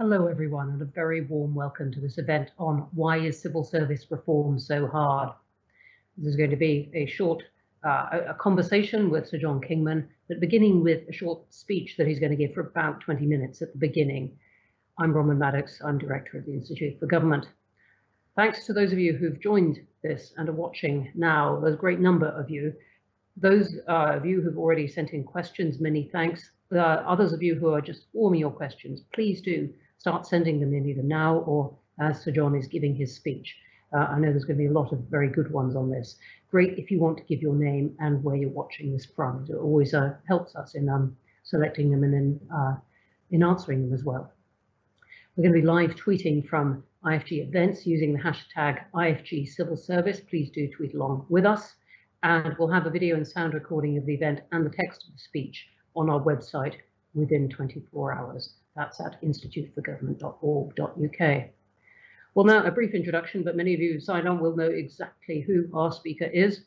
Hello everyone and a very warm welcome to this event on why is civil service reform so hard. This is going to be a short uh, a conversation with Sir John Kingman, but beginning with a short speech that he's going to give for about 20 minutes at the beginning. I'm Bronwyn Maddox, I'm Director of the Institute for Government. Thanks to those of you who've joined this and are watching now, there's a great number of you. Those uh, of you who've already sent in questions, many thanks. Uh, others of you who are just forming your questions, please do start sending them in either now or as Sir John is giving his speech. Uh, I know there's going to be a lot of very good ones on this. Great if you want to give your name and where you're watching this from. It always uh, helps us in um, selecting them and then uh, in answering them as well. We're going to be live tweeting from IFG events using the hashtag IFG Civil Service. Please do tweet along with us. And we'll have a video and sound recording of the event and the text of the speech on our website within 24 hours. That's at instituteforgovernment.org.uk. Well, now a brief introduction, but many of you who signed on will know exactly who our speaker is.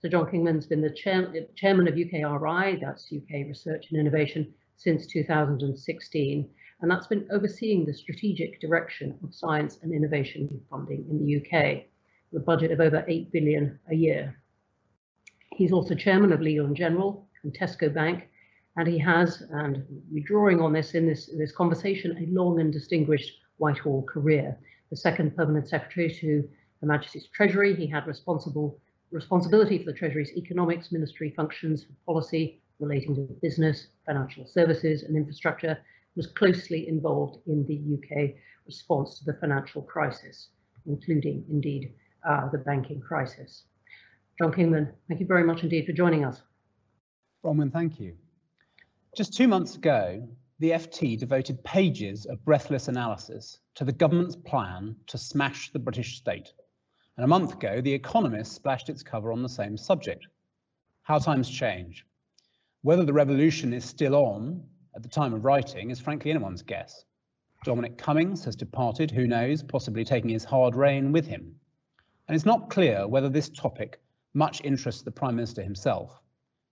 So John Kingman's been the chair, chairman of UKRI, that's UK Research and Innovation, since 2016, and that's been overseeing the strategic direction of science and innovation funding in the UK, with a budget of over 8 billion a year. He's also chairman of Legal & General and Tesco Bank, and he has, and we're drawing on this in this, this conversation, a long and distinguished Whitehall career. The second permanent secretary to Her Majesty's Treasury, he had responsible responsibility for the Treasury's economics ministry functions policy relating to business, financial services and infrastructure, was closely involved in the UK response to the financial crisis, including indeed uh, the banking crisis. John Kingman, thank you very much indeed for joining us. Bronwyn, thank you. Just two months ago, the FT devoted pages of breathless analysis to the government's plan to smash the British state. And a month ago, The Economist splashed its cover on the same subject. How times change. Whether the revolution is still on at the time of writing is frankly anyone's guess. Dominic Cummings has departed, who knows, possibly taking his hard rain with him. And it's not clear whether this topic much interests the Prime Minister himself.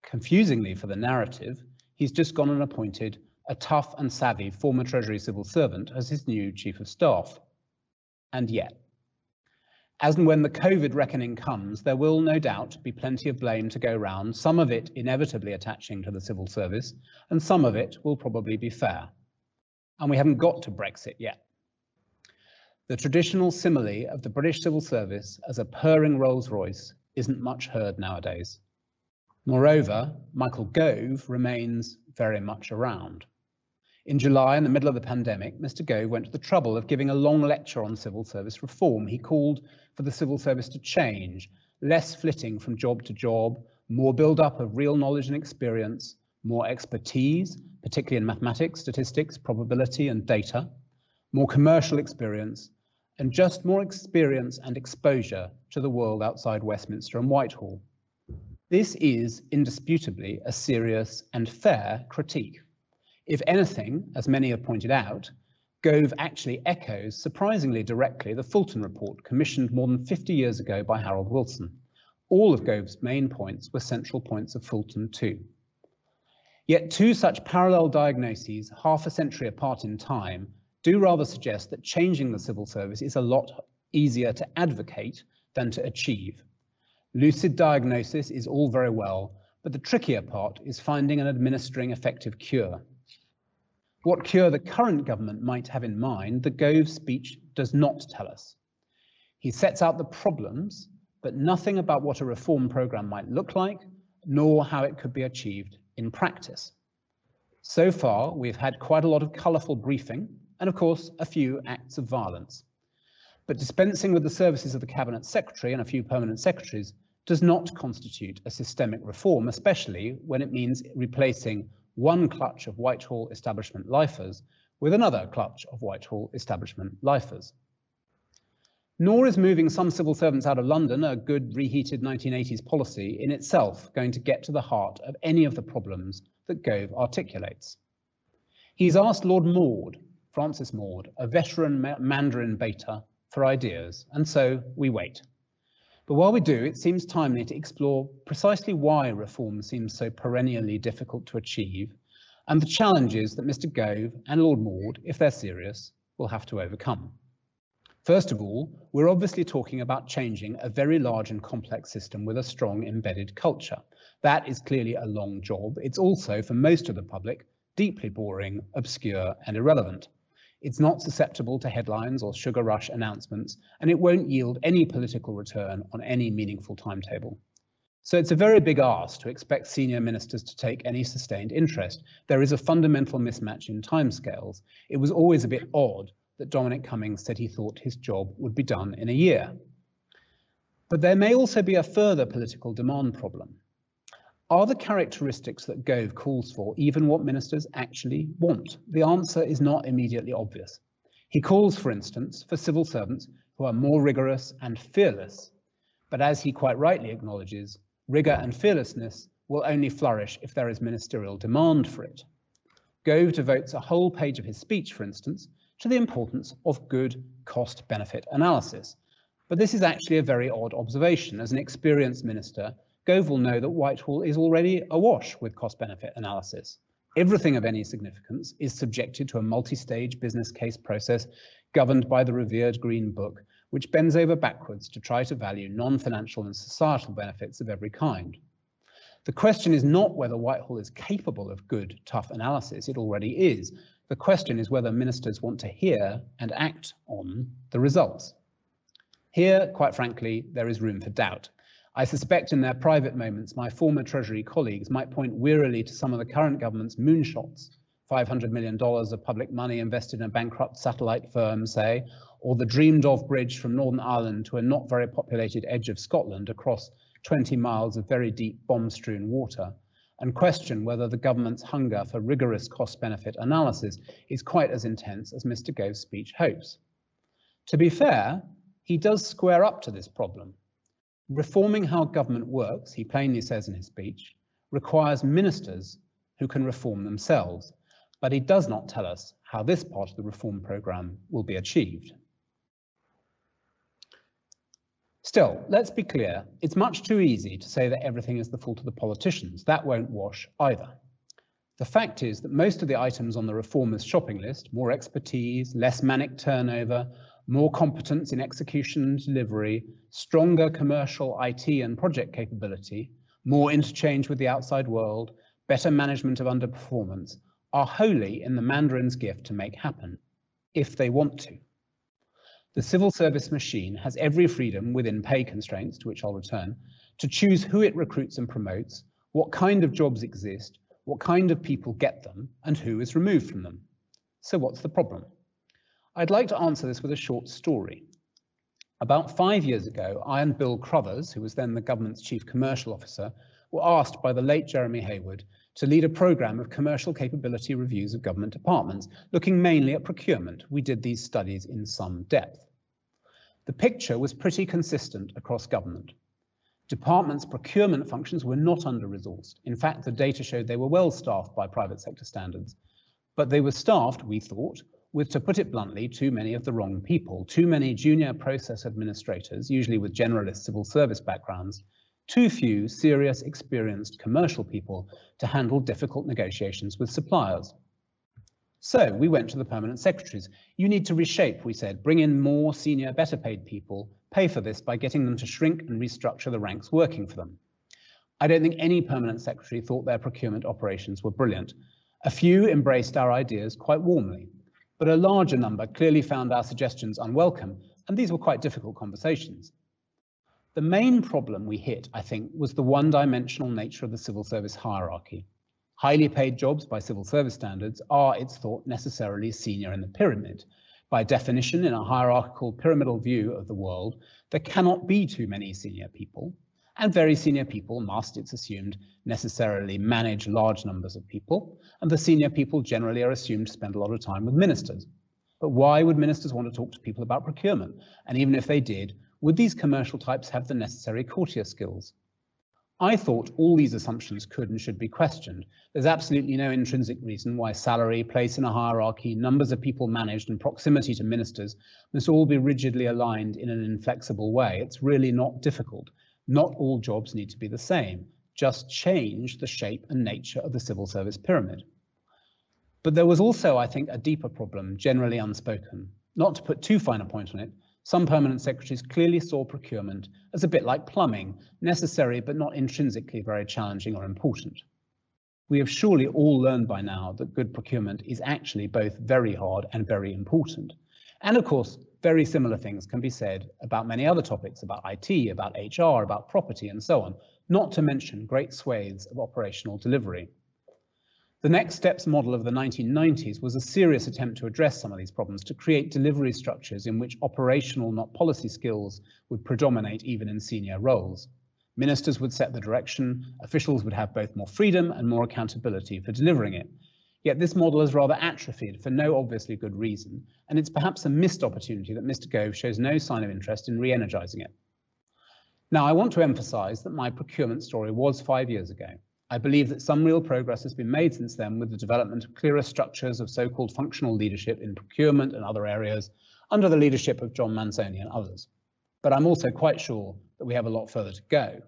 Confusingly for the narrative, he's just gone and appointed a tough and savvy former Treasury civil servant as his new Chief of Staff. And yet, as and when the COVID reckoning comes, there will no doubt be plenty of blame to go round, some of it inevitably attaching to the civil service, and some of it will probably be fair. And we haven't got to Brexit yet. The traditional simile of the British civil service as a purring Rolls Royce isn't much heard nowadays. Moreover, Michael Gove remains very much around. In July, in the middle of the pandemic, Mr. Gove went to the trouble of giving a long lecture on civil service reform. He called for the civil service to change, less flitting from job to job, more build-up of real knowledge and experience, more expertise, particularly in mathematics, statistics, probability and data, more commercial experience, and just more experience and exposure to the world outside Westminster and Whitehall. This is indisputably a serious and fair critique. If anything, as many have pointed out, Gove actually echoes surprisingly directly the Fulton report commissioned more than 50 years ago by Harold Wilson. All of Gove's main points were central points of Fulton too. Yet two such parallel diagnoses, half a century apart in time, do rather suggest that changing the civil service is a lot easier to advocate than to achieve. Lucid diagnosis is all very well, but the trickier part is finding and administering effective cure. What cure the current government might have in mind, the Gove speech does not tell us. He sets out the problems, but nothing about what a reform programme might look like, nor how it could be achieved in practice. So far, we've had quite a lot of colourful briefing, and of course, a few acts of violence. But dispensing with the services of the Cabinet Secretary and a few permanent secretaries does not constitute a systemic reform, especially when it means replacing one clutch of Whitehall establishment lifers with another clutch of Whitehall establishment lifers. Nor is moving some civil servants out of London, a good reheated 1980s policy, in itself going to get to the heart of any of the problems that Gove articulates. He's asked Lord Maude, Francis Maude, a veteran Mandarin beater, for ideas, and so we wait. But while we do, it seems timely to explore precisely why reform seems so perennially difficult to achieve and the challenges that Mr Gove and Lord Maude, if they're serious, will have to overcome. First of all, we're obviously talking about changing a very large and complex system with a strong embedded culture. That is clearly a long job. It's also, for most of the public, deeply boring, obscure, and irrelevant. It's not susceptible to headlines or sugar rush announcements, and it won't yield any political return on any meaningful timetable. So it's a very big ask to expect senior ministers to take any sustained interest. There is a fundamental mismatch in timescales. It was always a bit odd that Dominic Cummings said he thought his job would be done in a year. But there may also be a further political demand problem. Are the characteristics that Gove calls for even what ministers actually want? The answer is not immediately obvious. He calls, for instance, for civil servants who are more rigorous and fearless. But as he quite rightly acknowledges, rigor and fearlessness will only flourish if there is ministerial demand for it. Gove devotes a whole page of his speech, for instance, to the importance of good cost benefit analysis. But this is actually a very odd observation. As an experienced minister, Gove will know that Whitehall is already awash with cost benefit analysis. Everything of any significance is subjected to a multi-stage business case process governed by the revered Green Book, which bends over backwards to try to value non-financial and societal benefits of every kind. The question is not whether Whitehall is capable of good, tough analysis, it already is. The question is whether ministers want to hear and act on the results. Here, quite frankly, there is room for doubt. I suspect in their private moments, my former Treasury colleagues might point wearily to some of the current government's moonshots, $500 million of public money invested in a bankrupt satellite firm, say, or the dreamed of bridge from Northern Ireland to a not very populated edge of Scotland across 20 miles of very deep bomb strewn water, and question whether the government's hunger for rigorous cost benefit analysis is quite as intense as Mr. Gove's speech hopes. To be fair, he does square up to this problem. Reforming how government works, he plainly says in his speech, requires ministers who can reform themselves, but he does not tell us how this part of the reform programme will be achieved. Still, let's be clear, it's much too easy to say that everything is the fault of the politicians. That won't wash either. The fact is that most of the items on the reformers' shopping list, more expertise, less manic turnover, more competence in execution and delivery, stronger commercial IT and project capability, more interchange with the outside world, better management of underperformance, are wholly in the Mandarin's gift to make happen, if they want to. The civil service machine has every freedom within pay constraints, to which I'll return, to choose who it recruits and promotes, what kind of jobs exist, what kind of people get them, and who is removed from them. So what's the problem? I'd like to answer this with a short story. About five years ago, I and Bill Crothers, who was then the government's chief commercial officer, were asked by the late Jeremy Heywood to lead a program of commercial capability reviews of government departments, looking mainly at procurement. We did these studies in some depth. The picture was pretty consistent across government. Departments' procurement functions were not under-resourced. In fact, the data showed they were well staffed by private sector standards. But they were staffed, we thought, with, to put it bluntly, too many of the wrong people, too many junior process administrators, usually with generalist civil service backgrounds, too few serious, experienced commercial people to handle difficult negotiations with suppliers. So we went to the permanent secretaries. You need to reshape, we said, bring in more senior, better paid people, pay for this by getting them to shrink and restructure the ranks working for them. I don't think any permanent secretary thought their procurement operations were brilliant. A few embraced our ideas quite warmly, but a larger number clearly found our suggestions unwelcome, and these were quite difficult conversations. The main problem we hit, I think, was the one-dimensional nature of the civil service hierarchy. Highly paid jobs by civil service standards are, it's thought, necessarily senior in the pyramid. By definition, in a hierarchical pyramidal view of the world, there cannot be too many senior people, and very senior people must, it's assumed, necessarily manage large numbers of people, and the senior people generally are assumed to spend a lot of time with ministers. But why would ministers want to talk to people about procurement? And even if they did, would these commercial types have the necessary courtier skills? I thought all these assumptions could and should be questioned. There's absolutely no intrinsic reason why salary, place in a hierarchy, numbers of people managed, and proximity to ministers must all be rigidly aligned in an inflexible way. It's really not difficult. Not all jobs need to be the same. Just change the shape and nature of the civil service pyramid. But there was also, I think, a deeper problem, generally unspoken. Not to put too fine a point on it, some permanent secretaries clearly saw procurement as a bit like plumbing, necessary but not intrinsically very challenging or important. We have surely all learned by now that good procurement is actually both very hard and very important. And of course, very similar things can be said about many other topics, about IT, about HR, about property, and so on, not to mention great swathes of operational delivery. The Next Steps model of the 1990s was a serious attempt to address some of these problems, to create delivery structures in which operational, not policy skills would predominate even in senior roles. Ministers would set the direction, officials would have both more freedom and more accountability for delivering it. Yet this model has rather atrophied for no obviously good reason, and it's perhaps a missed opportunity that Mr Gove shows no sign of interest in re-energising it. Now, I want to emphasise that my procurement story was five years ago. I believe that some real progress has been made since then with the development of clearer structures of so-called functional leadership in procurement and other areas under the leadership of John Manzoni and others. But I'm also quite sure that we have a lot further to go.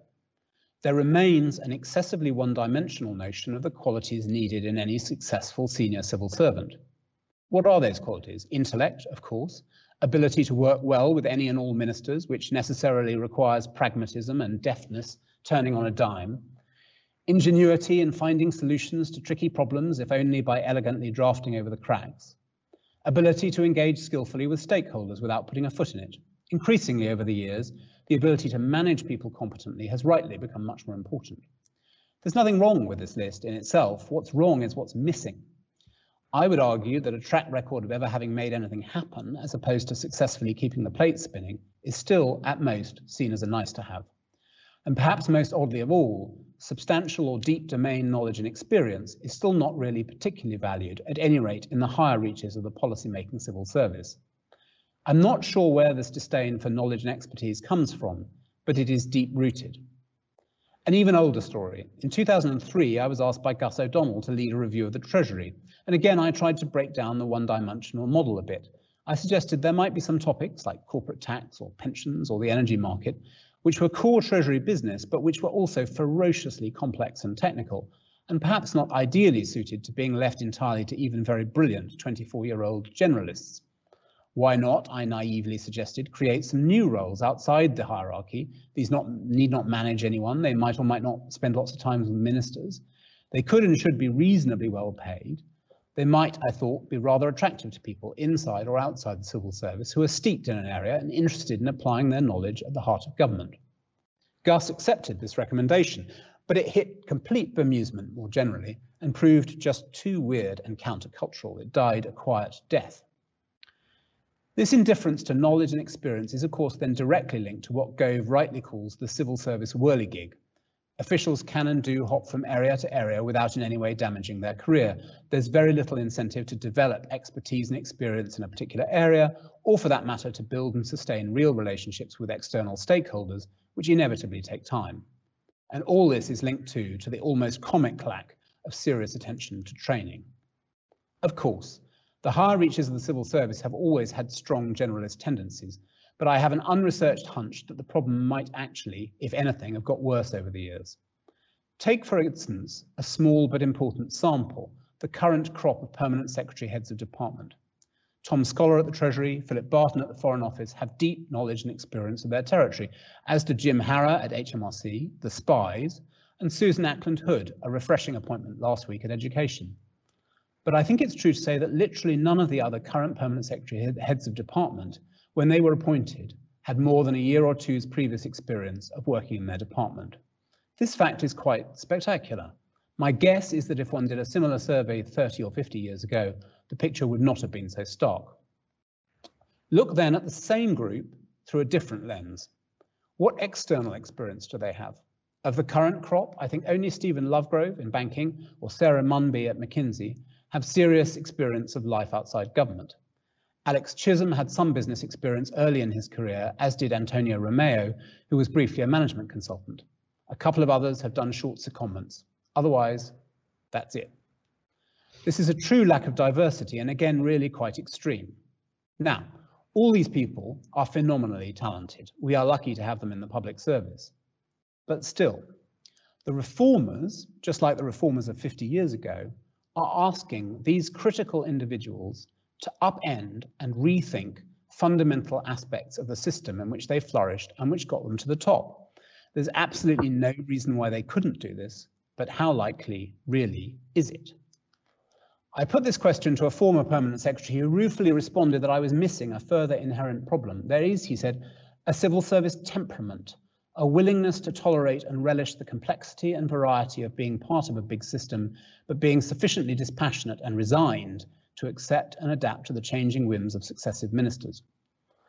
There remains an excessively one-dimensional notion of the qualities needed in any successful senior civil servant. What are those qualities? Intellect, of course, ability to work well with any and all ministers, which necessarily requires pragmatism and deftness, turning on a dime, ingenuity in finding solutions to tricky problems, if only by elegantly drafting over the cracks, ability to engage skillfully with stakeholders without putting a foot in it. Increasingly over the years, the ability to manage people competently has rightly become much more important. There's nothing wrong with this list in itself. What's wrong is what's missing. I would argue that a track record of ever having made anything happen, as opposed to successfully keeping the plate spinning, is still, at most, seen as a nice to have. And perhaps most oddly of all, substantial or deep domain knowledge and experience is still not really particularly valued, at any rate in the higher reaches of the policy-making civil service. I'm not sure where this disdain for knowledge and expertise comes from, but it is deep-rooted. An even older story. In 2003, I was asked by Gus O'Donnell to lead a review of the Treasury, and again I tried to break down the one-dimensional model a bit. I suggested there might be some topics like corporate tax or pensions or the energy market which were core treasury business, but which were also ferociously complex and technical, and perhaps not ideally suited to being left entirely to even very brilliant 24-year-old generalists. Why not, I naively suggested, create some new roles outside the hierarchy? These not, need not manage anyone. They might or might not spend lots of time with ministers. They could and should be reasonably well paid. They might, I thought, be rather attractive to people inside or outside the civil service who are steeped in an area and interested in applying their knowledge at the heart of government. Gus accepted this recommendation, but it hit complete bemusement more generally and proved just too weird and countercultural. It died a quiet death. This indifference to knowledge and experience is, of course, then directly linked to what Gove rightly calls the civil service whirligig, officials can and do hop from area to area without in any way damaging their career. There's very little incentive to develop expertise and experience in a particular area, or for that matter, to build and sustain real relationships with external stakeholders, which inevitably take time. And all this is linked to, to the almost comic lack of serious attention to training. Of course, the higher reaches of the civil service have always had strong generalist tendencies, but I have an unresearched hunch that the problem might actually, if anything, have got worse over the years. Take, for instance, a small but important sample, the current crop of permanent secretary heads of department. Tom Scholar at the Treasury, Philip Barton at the Foreign Office have deep knowledge and experience of their territory, as do Jim Harra at HMRC, the Spies, and Susan Acland-Hood, a refreshing appointment last week at Education. But I think it's true to say that literally none of the other current permanent secretary heads of department when they were appointed, had more than a year or two's previous experience of working in their department. This fact is quite spectacular. My guess is that if one did a similar survey 30 or 50 years ago, the picture would not have been so stark. Look then at the same group through a different lens. What external experience do they have? Of the current crop, I think only Stephen Lovegrove in banking or Sarah Munby at McKinsey have serious experience of life outside government. Alex Chisholm had some business experience early in his career, as did Antonia Romeo, who was briefly a management consultant. A couple of others have done short secondments. Otherwise, that's it. This is a true lack of diversity and again, really quite extreme. Now, all these people are phenomenally talented. We are lucky to have them in the public service. But still, the reformers, just like the reformers of 50 years ago, are asking these critical individuals to upend and rethink fundamental aspects of the system in which they flourished and which got them to the top. There's absolutely no reason why they couldn't do this, but how likely really is it? I put this question to a former permanent secretary who ruefully responded that I was missing a further inherent problem. There is, he said, a civil service temperament, a willingness to tolerate and relish the complexity and variety of being part of a big system, but being sufficiently dispassionate and resigned to accept and adapt to the changing whims of successive ministers.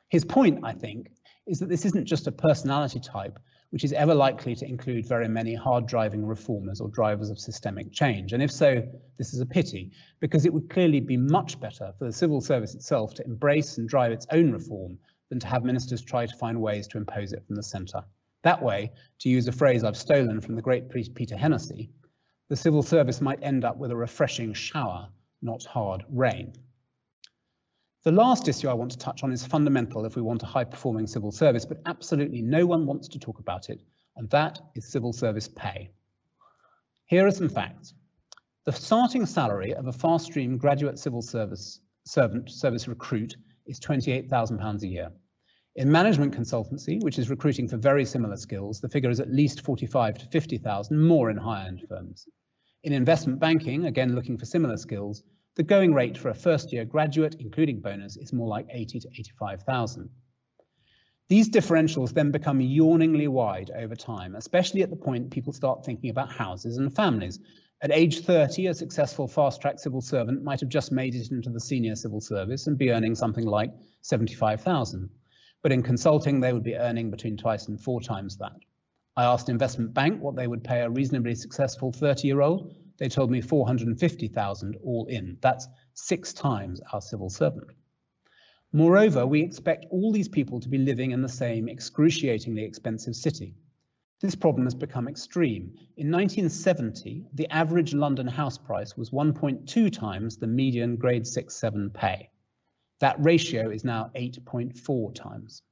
His point, I think, is that this isn't just a personality type, which is ever likely to include very many hard driving reformers or drivers of systemic change. And if so, this is a pity, because it would clearly be much better for the civil service itself to embrace and drive its own reform than to have ministers try to find ways to impose it from the centre. That way, to use a phrase I've stolen from the great priest Peter Hennessy, the civil service might end up with a refreshing shower, not hard rain. The last issue I want to touch on is fundamental if we want a high performing civil service, but absolutely no one wants to talk about it, and that is civil service pay. Here are some facts. The starting salary of a fast stream graduate civil service servant service recruit is £28,000 a year. In management consultancy, which is recruiting for very similar skills, the figure is at least 45 to 50,000 more in high-end firms. In investment banking, again looking for similar skills, the going rate for a first year graduate, including bonus, is more like 80 to 85,000. These differentials then become yawningly wide over time, especially at the point people start thinking about houses and families. At age 30, a successful fast-track civil servant might have just made it into the senior civil service and be earning something like 75,000. But in consulting, they would be earning between twice and four times that. I asked Investment Bank what they would pay a reasonably successful 30-year-old, they told me 450,000 all in. That's six times our civil servant. Moreover, we expect all these people to be living in the same excruciatingly expensive city. This problem has become extreme. In 1970, the average London house price was 1.2 times the median grade 6 7 pay. That ratio is now 8.4 times.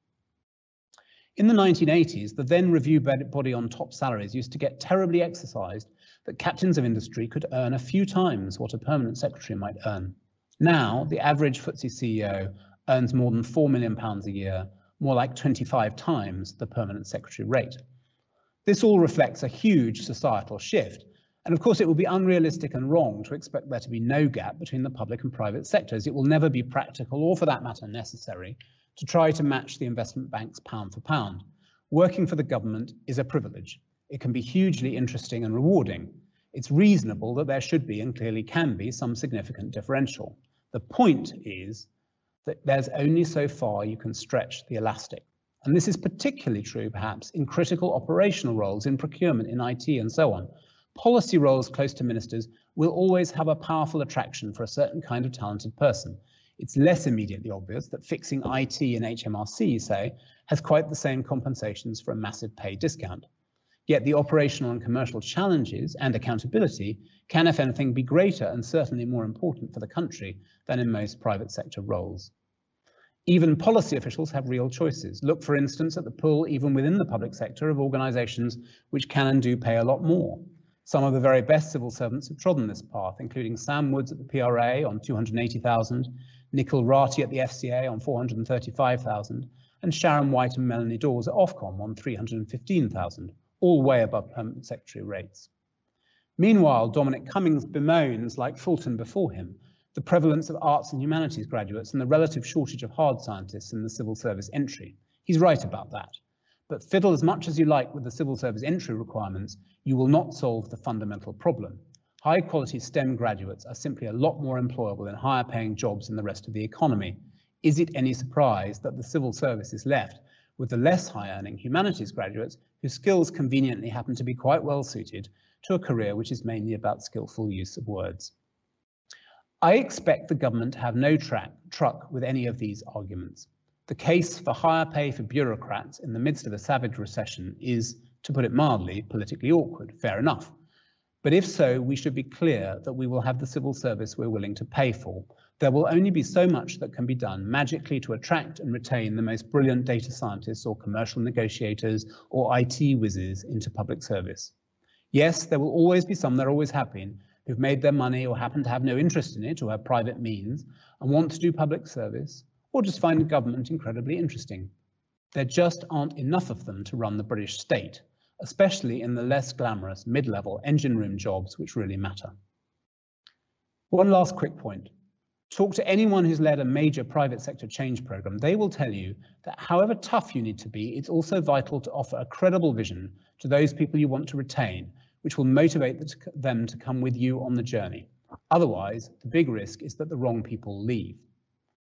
In the 1980s, the then review body on top salaries used to get terribly exercised that captains of industry could earn a few times what a permanent secretary might earn. Now, the average FTSE CEO earns more than £4 million a year, more like 25 times the permanent secretary rate. This all reflects a huge societal shift. And of course, it would be unrealistic and wrong to expect there to be no gap between the public and private sectors. It will never be practical or, for that matter, necessary to try to match the investment banks pound for pound. Working for the government is a privilege. It can be hugely interesting and rewarding. It's reasonable that there should be and clearly can be some significant differential. The point is that there's only so far you can stretch the elastic. And this is particularly true, perhaps, in critical operational roles in procurement, in IT, and so on. Policy roles close to ministers will always have a powerful attraction for a certain kind of talented person. It's less immediately obvious that fixing IT and HMRC, say, has quite the same compensations for a massive pay discount. Yet the operational and commercial challenges and accountability can, if anything, be greater and certainly more important for the country than in most private sector roles. Even policy officials have real choices. Look, for instance, at the pull, even within the public sector, of organisations which can and do pay a lot more. Some of the very best civil servants have trodden this path, including Sam Woods at the PRA on 280,000, Nikhil Rathi at the FCA on 435,000, and Sharon White and Melanie Dawes at Ofcom on 315,000 all way above permanent secretary rates. Meanwhile, Dominic Cummings bemoans, like Fulton before him, the prevalence of arts and humanities graduates and the relative shortage of hard scientists in the civil service entry. He's right about that. But fiddle as much as you like with the civil service entry requirements, you will not solve the fundamental problem. High quality STEM graduates are simply a lot more employable in higher paying jobs in the rest of the economy. Is it any surprise that the civil service is left with the less high earning humanities graduates whose skills conveniently happen to be quite well suited to a career which is mainly about skillful use of words. I expect the government to have no track, truck with any of these arguments. The case for higher pay for bureaucrats in the midst of a savage recession is, to put it mildly, politically awkward, fair enough. But if so, we should be clear that we will have the civil service we're willing to pay for, there will only be so much that can be done magically to attract and retain the most brilliant data scientists or commercial negotiators or IT whizzes into public service. Yes, there will always be some, there always have been, who've made their money or happen to have no interest in it or have private means and want to do public service or just find government incredibly interesting. There just aren't enough of them to run the British state, especially in the less glamorous mid-level engine room jobs which really matter. One last quick point. Talk to anyone who's led a major private sector change program. They will tell you that however tough you need to be, it's also vital to offer a credible vision to those people you want to retain, which will motivate them to come with you on the journey. Otherwise, the big risk is that the wrong people leave.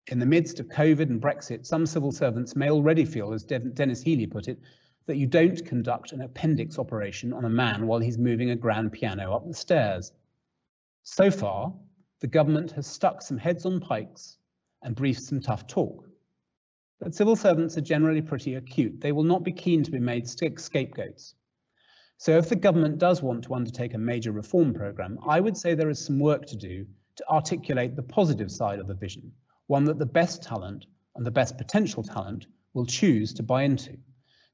In the midst of COVID and Brexit, some civil servants may already feel, as Denis Healey put it, that you don't conduct an appendix operation on a man while he's moving a grand piano up the stairs. So far, the government has stuck some heads on pikes and briefed some tough talk. But civil servants are generally pretty acute. They will not be keen to be made scapegoats. So if the government does want to undertake a major reform programme, I would say there is some work to do to articulate the positive side of the vision, one that the best talent and the best potential talent will choose to buy into,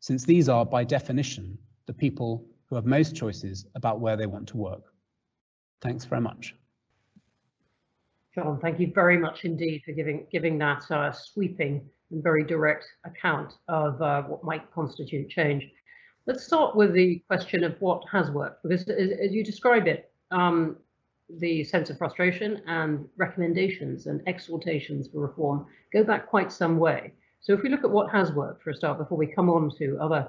since these are by definition the people who have most choices about where they want to work. Thanks very much. John, thank you very much indeed for giving giving that uh, sweeping and very direct account of uh, what might constitute change. Let's start with the question of what has worked, because as, as you describe it, um, the sense of frustration and recommendations and exhortations for reform go back quite some way. So if we look at what has worked for a start before we come on to other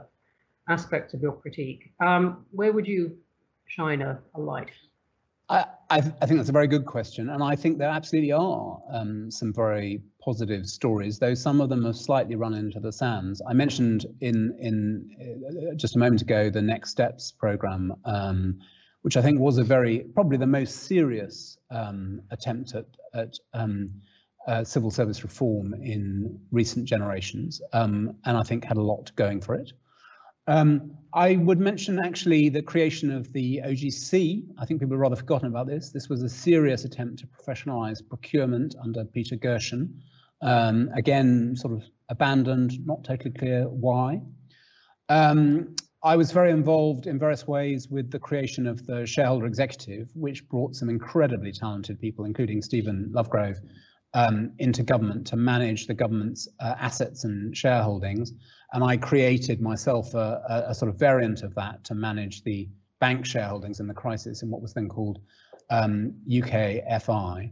aspects of your critique, um, where would you shine a, a light? I, I, I, think that's a very good question, and I think there absolutely are um, some very positive stories, though some of them have slightly run into the sands. I mentioned in in uh, just a moment ago the Next Steps program, um, which I think was a very probably the most serious um, attempt at at um, uh, civil service reform in recent generations, um, and I think had a lot going for it. Um, I would mention actually the creation of the OGC. I think people have rather forgotten about this. This was a serious attempt to professionalize procurement under Peter Gershon. Um, again, sort of abandoned, not totally clear why. Um, I was very involved in various ways with the creation of the shareholder executive, which brought some incredibly talented people, including Stephen Lovegrove, um, into government to manage the government's uh, assets and shareholdings. And I created myself a, a, a, sort of variant of that to manage the bank shareholdings in the crisis in what was then called um, UKFI.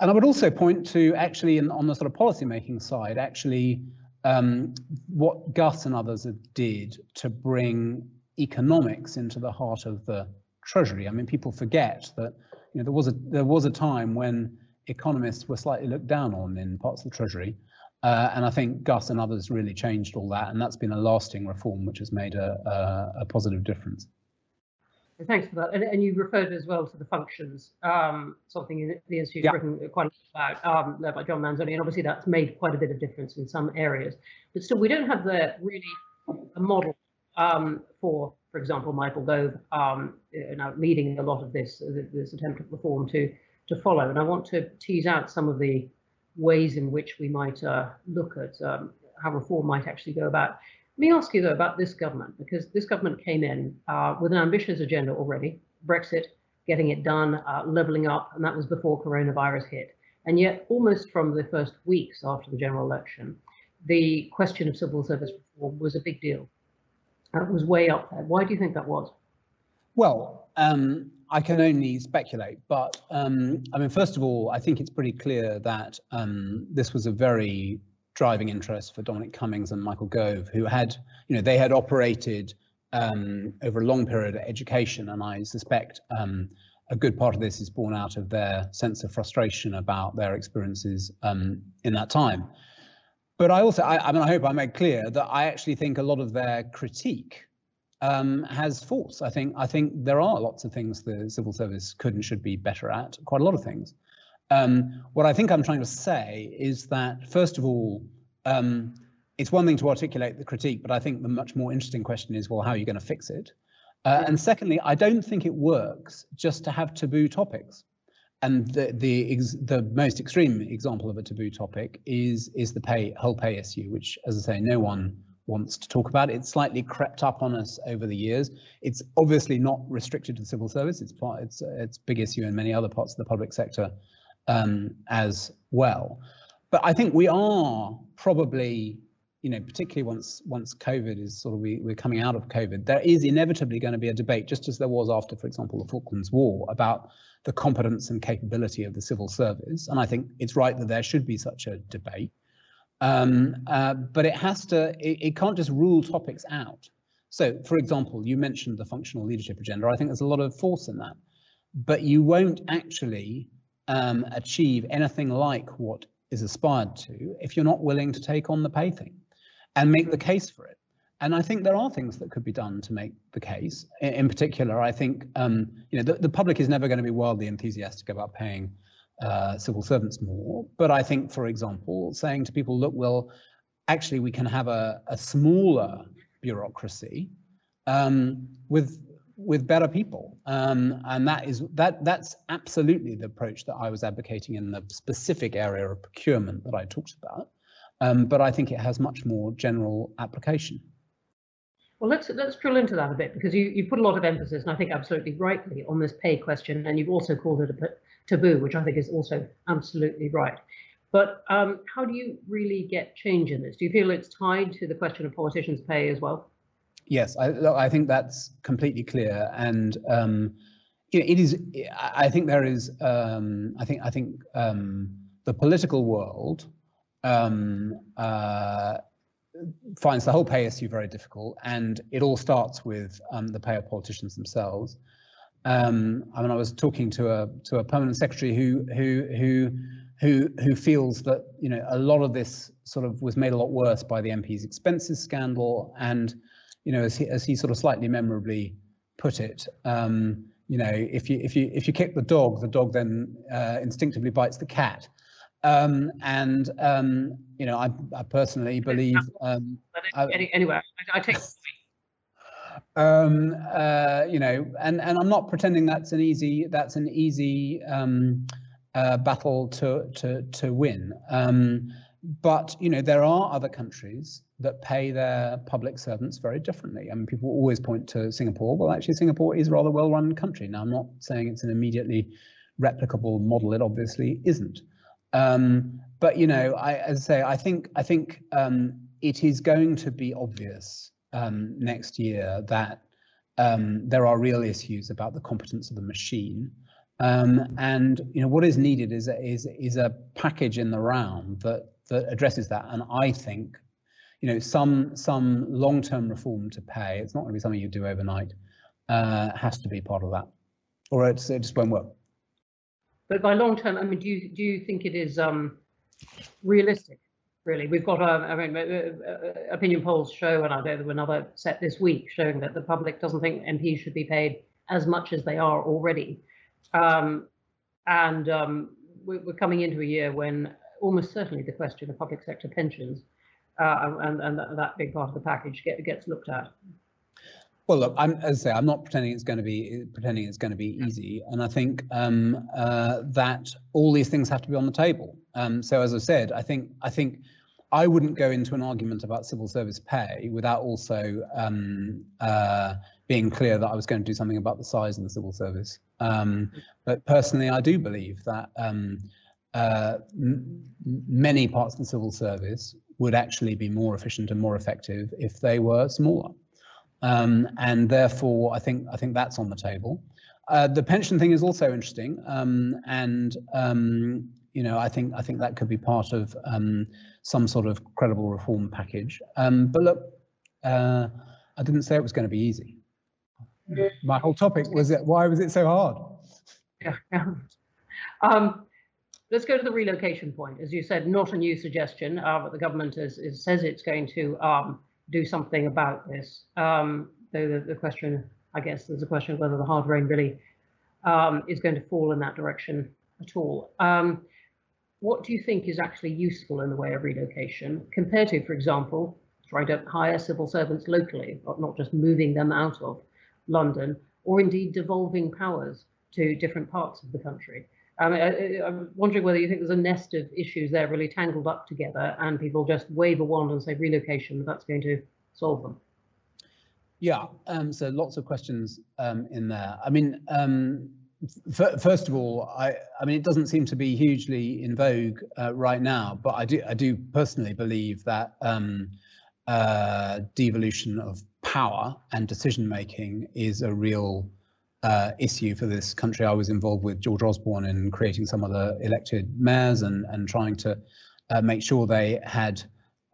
And I would also point to actually in, on the sort of policy making side, actually um, what Gus and others have did to bring economics into the heart of the Treasury. I mean, people forget that you know there was a there was a time when economists were slightly looked down on in parts of the Treasury. Uh, and I think Gus and others really changed all that, and that's been a lasting reform which has made a, a, a positive difference. Thanks for that. And, and, you referred as well to the functions, um, something the Institute's yeah. written quite a lot about, um, led by John Manzoni, and obviously that's made quite a bit of difference in some areas. But still, we don't have the really a model um, for, for example, Michael Gove um, now leading a lot of this this attempt at reform to to follow. And I want to tease out some of the ways in which we might uh, look at um, how reform might actually go about. Let me ask you though about this government, because this government came in uh, with an ambitious agenda already, Brexit, getting it done, uh, levelling up, and that was before coronavirus hit. And yet, almost from the first weeks after the general election, the question of civil service reform was a big deal. It was way up there. Why do you think that was? Well, um, I can only speculate, but um, I mean, first of all, I think it's pretty clear that um, this was a very driving interest for Dominic Cummings and Michael Gove, who had, you know, they had operated um, over a long period of education, and I suspect um, a good part of this is born out of their sense of frustration about their experiences um, in that time. But I also, I, I mean, I hope I made clear that I actually think a lot of their critique um, has faults. I think I think there are lots of things the civil service could and should be better at. Quite a lot of things. Um, what I think I'm trying to say is that first of all, um, it's one thing to articulate the critique, but I think the much more interesting question is, well, how are you going to fix it? Uh, and secondly, I don't think it works just to have taboo topics. And the the the most extreme example of a taboo topic is is the pay whole pay issue, which, as I say, no one wants to talk about. It's slightly crept up on us over the years. It's obviously not restricted to the civil service. It's part, it's it's big issue in many other parts of the public sector um, as well. But I think we are probably, you know, particularly once once COVID is sort of we, we're coming out of COVID, there is inevitably going to be a debate, just as there was after, for example, the Falklands War, about the competence and capability of the civil service. And I think it's right that there should be such a debate. Um, uh, but it has to, it, it, can't just rule topics out. So, for example, you mentioned the functional leadership agenda. I think there's a lot of force in that, but you won't actually um, achieve anything like what is aspired to if you're not willing to take on the pay thing and make the case for it. And I think there are things that could be done to make the case. In, in particular, I think um, you know the, the public is never going to be wildly enthusiastic about paying uh, civil servants more. But I think, for example, saying to people, look, well, actually, we can have a, a smaller bureaucracy um, with with better people, um, and that is that that's absolutely the approach that I was advocating in the specific area of procurement that I talked about. Um, but I think it has much more general application. Well, let's let's drill into that a bit because you you put a lot of emphasis, and I think absolutely rightly, on this pay question, and you've also called it a taboo, which I think is also absolutely right. But um, how do you really get change in this? Do you feel it's tied to the question of politicians' pay as well? Yes, I, I think that's completely clear, and um, it is. I think there is. Um, I think. I think um, the political world um, uh, finds the whole pay issue very difficult, and it all starts with um, the pay of politicians themselves. Um, I mean, I was talking to a to a permanent secretary who who who who who feels that you know a lot of this sort of was made a lot worse by the MP's expenses scandal, and you know as he as he sort of slightly memorably put it, um, you know if you if you if you kick the dog, the dog then uh, instinctively bites the cat. Um, and um, you know, I, I personally believe. Um, anyway, I, I take um, uh, you know, and and I'm not pretending that's an easy that's an easy um, uh, battle to to to win. Um, but you know, there are other countries that pay their public servants very differently. I mean, people always point to Singapore. Well, actually, Singapore is a rather well-run country. Now, I'm not saying it's an immediately replicable model. It obviously isn't. Um, but you know, I, as I say, I think I think um, it is going to be obvious um, next year that um, there are real issues about the competence of the machine. Um, and you know what is needed is a, is is a package in the round that that addresses that. And I think, you know, some some long-term reform to pay. It's not going to be something you do overnight. Uh, has to be part of that, or it just won't work. But by long-term, I mean, do you do you think it is um, realistic really. We've got, um, I mean, uh, uh, opinion polls show, and I know there were another set this week showing that the public doesn't think MPs should be paid as much as they are already. Um, and um, we're coming into a year when almost certainly the question of public sector pensions uh, and, and that big part of the package get, gets looked at. Well, look, I'm, as I say, I'm not pretending it's going to be pretending it's going to be easy, and I think um, uh, that all these things have to be on the table. Um, so, as I said, I think I think I wouldn't go into an argument about civil service pay without also um, uh, being clear that I was going to do something about the size of the civil service. Um, but personally, I do believe that um, uh, many parts of the civil service would actually be more efficient and more effective if they were smaller. Um, and therefore, I think I think that's on the table. Uh, the pension thing is also interesting, um, and um, you know I think I think that could be part of um, some sort of credible reform package. Um, but look, uh, I didn't say it was going to be easy. My whole topic was it. Why was it so hard? Yeah. yeah. Um, let's go to the relocation point. As you said, not a new suggestion, uh, but the government is, is, says it's going to do something about this. Um, though the, the, question, I guess, there's a question of whether the hard rain really um, is going to fall in that direction at all. Um, what do you think is actually useful in the way of relocation compared to, for example, trying to hire civil servants locally, not just moving them out of London, or indeed devolving powers to different parts of the country? I mean, I, am wondering whether you think there's a nest of issues there really tangled up together and people just wave a wand and say relocation, that's going to solve them? Yeah, um, so lots of questions um, in there. I mean, um, first of all, I, I mean, it doesn't seem to be hugely in vogue uh, right now, but I do, I do personally believe that um, uh, devolution of power and decision making is a real uh, issue for this country. I was involved with George Osborne in creating some of the elected mayors and, and trying to uh, make sure they had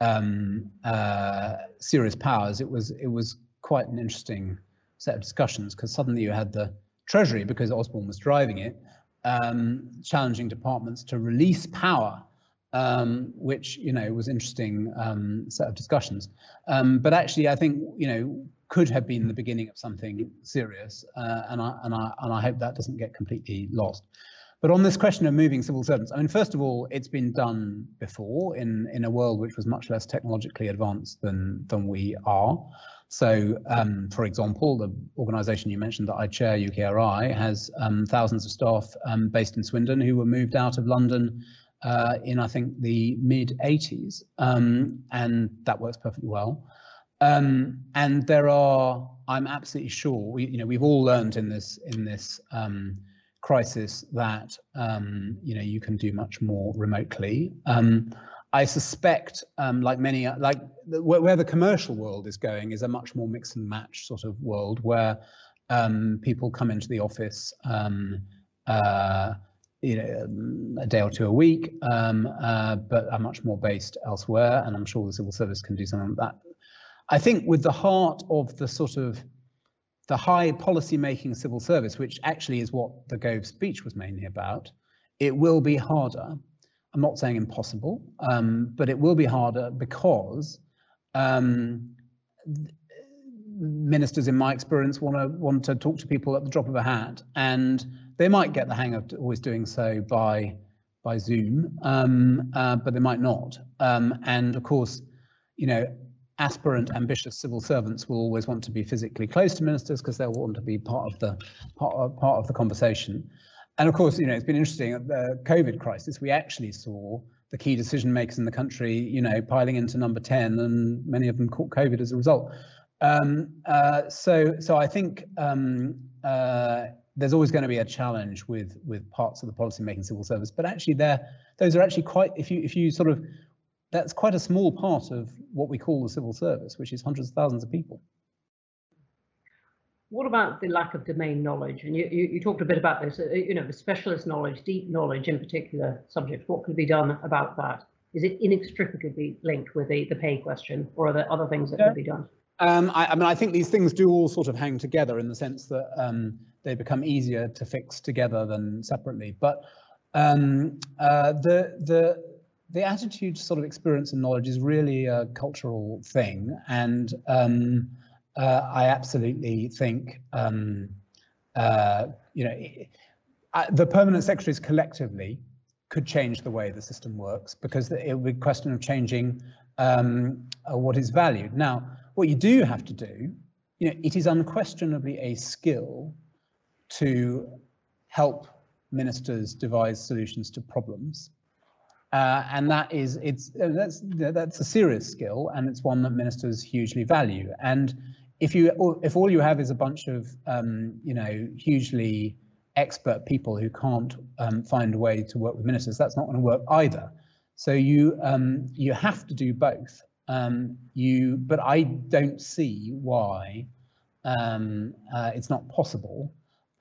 um, uh, serious powers. It was it was quite an interesting set of discussions because suddenly you had the Treasury, because Osborne was driving it, um, challenging departments to release power, um, which you know was interesting um, set of discussions. Um, but actually, I think you know could have been the beginning of something serious, uh, and I and I and I hope that doesn't get completely lost. But on this question of moving civil servants, I mean, first of all, it's been done before in in a world which was much less technologically advanced than than we are. So, um, for example, the organisation you mentioned that I chair, UKRI, has um, thousands of staff um, based in Swindon who were moved out of London uh, in, I think, the mid 80s, um, and that works perfectly well. Um, and there are, I'm absolutely sure, we, you know, we've all learned in this in this um, crisis that you know you can do much more remotely. I suspect, um, like many, like where, where, the commercial world is going is a much more mix and match sort of world where um, people come into the office, um, uh, you know, a day or two a week, um, uh, but are much more based elsewhere. And I'm sure the civil service can do something like that. I think with the heart of the sort of the high policy making civil service, which actually is what the Gove speech was mainly about, it will be harder I'm not saying impossible, um, but it will be harder because um, ministers, in my experience, want to want to talk to people at the drop of a hat, and they might get the hang of always doing so by by Zoom, um, uh, but they might not. Um, and of course, you know, aspirant, ambitious civil servants will always want to be physically close to ministers because they'll want to be part of the part of, part of the conversation. And of course, you know, it's been interesting at the COVID crisis, we actually saw the key decision makers in the country, you know, piling into number 10 and many of them caught COVID as a result. Um, uh, so, so I think um, uh, there's always going to be a challenge with with parts of the policy making civil service, but actually there, those are actually quite, if you if you sort of, that's quite a small part of what we call the civil service, which is hundreds of thousands of people what about the lack of domain knowledge? And you, you, you, talked a bit about this, uh, you know, the specialist knowledge, deep knowledge in particular subjects. What could be done about that? Is it inextricably linked with the, the pay question, or are there other things that yeah. could be done? Um, I, I, mean, I think these things do all sort of hang together in the sense that um, they become easier to fix together than separately. But um, uh, the the the attitude, sort of experience and knowledge, is really a cultural thing, and um, uh, I absolutely think um, uh, you know the permanent secretaries collectively could change the way the system works because it would be a question of changing um, uh, what is valued. Now, what you do have to do, you know, it is unquestionably a skill to help ministers devise solutions to problems. Uh, and that is it's uh, that's that's a serious skill and it's one that ministers hugely value and if you if all you have is a bunch of um, you know hugely expert people who can't um, find a way to work with ministers, that's not going to work either. So you um, you have to do both. Um, you, but I don't see why um, uh, it's not possible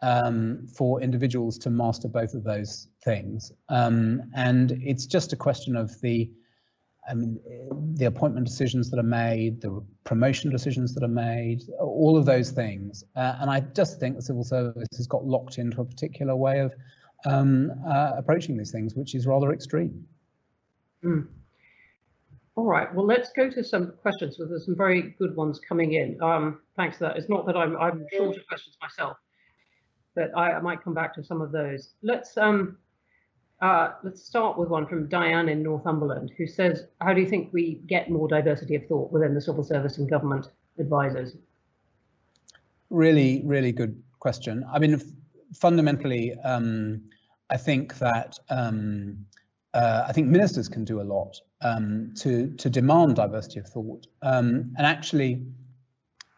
um, for individuals to master both of those things. and it's just a question of the I mean, the appointment decisions that are made, the promotion decisions that are made, all of those things. Uh, and I just think the civil service has got locked into a particular way of um, uh, approaching these things, which is rather extreme. Mm. All right, well, let's go to some questions. So there's some very good ones coming in. Um, thanks for that. It's not that I'm, I'm short of questions myself, but I, I might come back to some of those. Let's um, uh, let's start with one from Diane in Northumberland, who says, how do you think we get more diversity of thought within the civil service and government advisors? Really, really good question. I mean, fundamentally, um, I think that um, uh, I think ministers can do a lot um, to to demand diversity of thought. Um, and actually,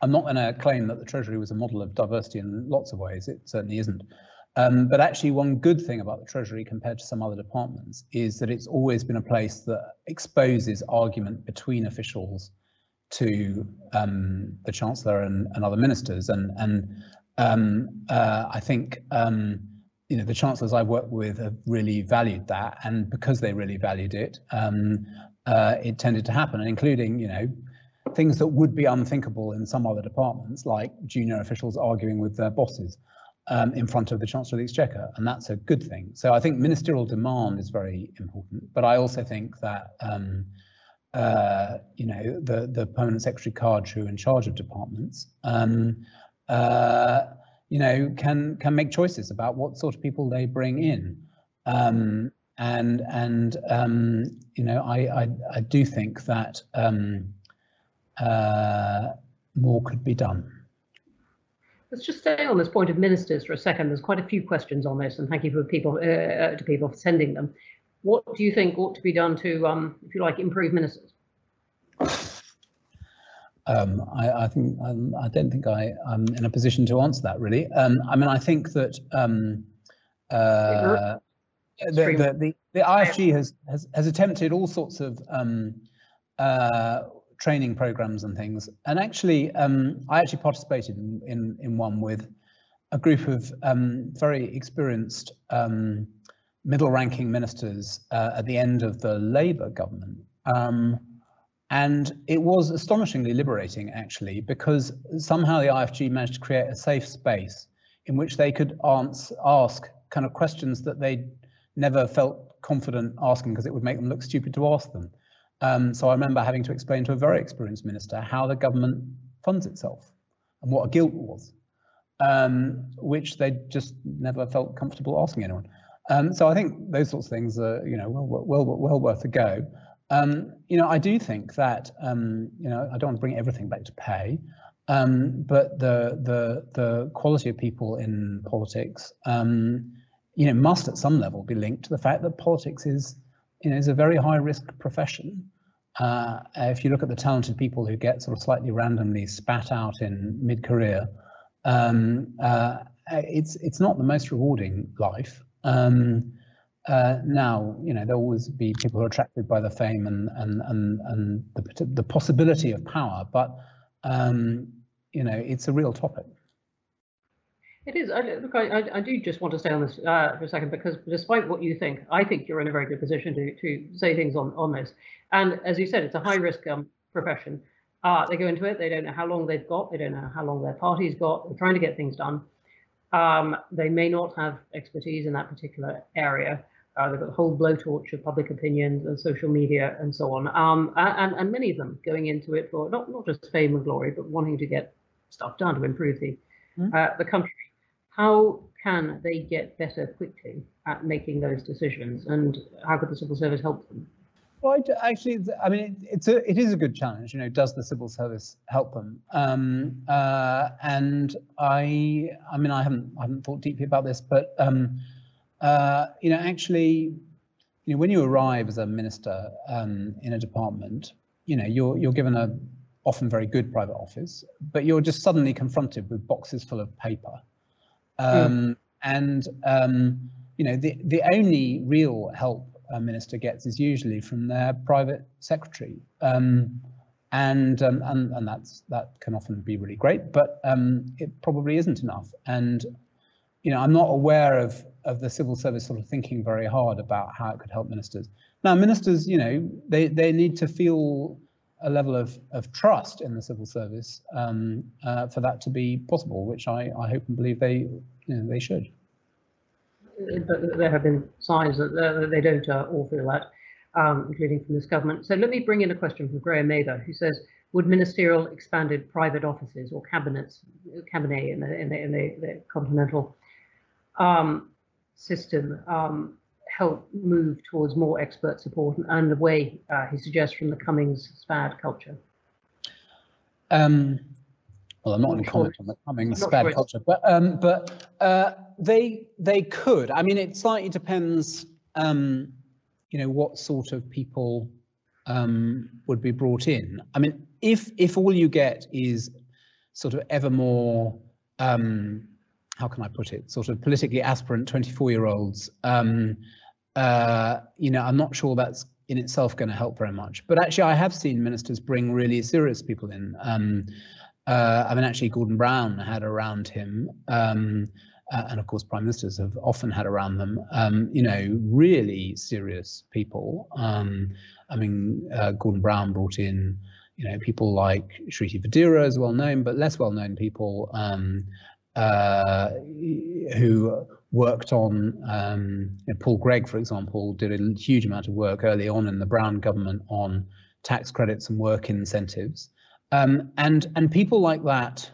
I'm not going to claim that the Treasury was a model of diversity in lots of ways. It certainly isn't. Um, but actually, one good thing about the Treasury compared to some other departments is that it's always been a place that exposes argument between officials to um, the Chancellor and, and, other ministers. And, and um, uh, I think um, you know the chancellors I've worked with have really valued that, and because they really valued it, um, uh, it tended to happen, including you know things that would be unthinkable in some other departments, like junior officials arguing with their bosses um, in front of the Chancellor of the Exchequer, and that's a good thing. So I think ministerial demand is very important, but I also think that um, uh, you know the the permanent secretary cards who are in charge of departments. Um, uh, you know, can can make choices about what sort of people they bring in. Um, and and um, you know, I, I, I do think that um, uh, more could be done. Let's just stay on this point of ministers for a second. There's quite a few questions on this, and thank you for people uh, uh to people for sending them. What do you think ought to be done to, um, if you like, improve ministers? Um, I, I, think um, I don't think I, am in a position to answer that really. Um, I mean, I think that um, uh, the, the, the, the, IFG has, has, has attempted all sorts of um, uh, training programs and things, and actually, um, I actually participated in, in, in one with a group of very experienced middle-ranking ministers uh, at the end of the Labour government. Um, and it was astonishingly liberating, actually, because somehow the IFG managed to create a safe space in which they could answer, ask kind of questions that they never felt confident asking because it would make them look stupid to ask them. Um, so I remember having to explain to a very experienced minister how the government funds itself and what a gilt was, um, which they just never felt comfortable asking anyone. Um, so I think those sorts of things are, you know, well, well, well worth a go. Um, you know, I do think that, um, you know, I don't want to bring everything back to pay, um, but the the the quality of people in politics, you know, must at some level be linked to the fact that politics is, you know, is a very high risk profession. Uh, if you look at the talented people who get sort of slightly randomly spat out in mid-career, um, uh, it's it's not the most rewarding life. Um, uh, now, you know, there'll always be people who are attracted by the fame and and and and the the possibility of power, but um, you know, it's a real topic. It is. I, look, I, I do just want to stay on this uh, for a second because despite what you think, I think you're in a very good position to to say things on on this. And as you said, it's a high risk um, profession. Uh, they go into it. They don't know how long they've got. They don't know how long their party's got. They're trying to get things done. Um, they may not have expertise in that particular area. Uh, they've got the whole blowtorch of public opinion and social media and so on. Um, and, and many of them going into it for not, not just fame and glory, but wanting to get stuff done to improve the, mm. uh, the country. How can they get better quickly at making those decisions? And how could the civil service help them? Well, actually, I mean, it's a it is a good challenge. You know, does the civil service help them? Um, uh, and I, I mean, I haven't I haven't thought deeply about this, but um, uh, you know, actually, you know, when you arrive as a minister um, in a department, you know, you're you're given a often very good private office, but you're just suddenly confronted with boxes full of paper, mm. and um, you know, the the only real help a minister gets is usually from their private secretary. Um, and, um, and and that's that can often be really great, but um, it probably isn't enough. And you know, I'm not aware of of the civil service sort of thinking very hard about how it could help ministers. Now, ministers, you know, they they need to feel a level of of trust in the civil service um, uh, for that to be possible, which I I hope and believe they you know, they should but there have been signs that uh, they don't uh, all feel that, um, including from this government. So let me bring in a question from Graham Mather, who says, would ministerial expanded private offices or cabinets, cabinet in the, in the, in the, the continental um, system help move towards more expert support and away, uh, he suggests, from the Cummings SPAD culture? Um, well, I'm not going to comment on the Cummings SPAD sure culture, but um, but uh, they they could. I mean, it slightly depends, um, you know, what sort of people um, would be brought in. I mean, if if all you get is sort of ever more, um, how can I put it, sort of politically aspirant 24 year olds, um, uh, you know, I'm not sure that's in itself going to help very much. But actually, I have seen ministers bring really serious people in. Um, uh, I mean, actually, Gordon Brown had around him, um, uh, and of course, prime ministers have often had around them, um, you know, really serious people. Um, I mean, uh, Gordon Brown brought in, you know, people like Shriti Vadera as well known, but less well known people um, uh, who worked on, um, Paul Gregg, for example, did a huge amount of work early on in the Brown government on tax credits and work incentives. Um, and, and people like that,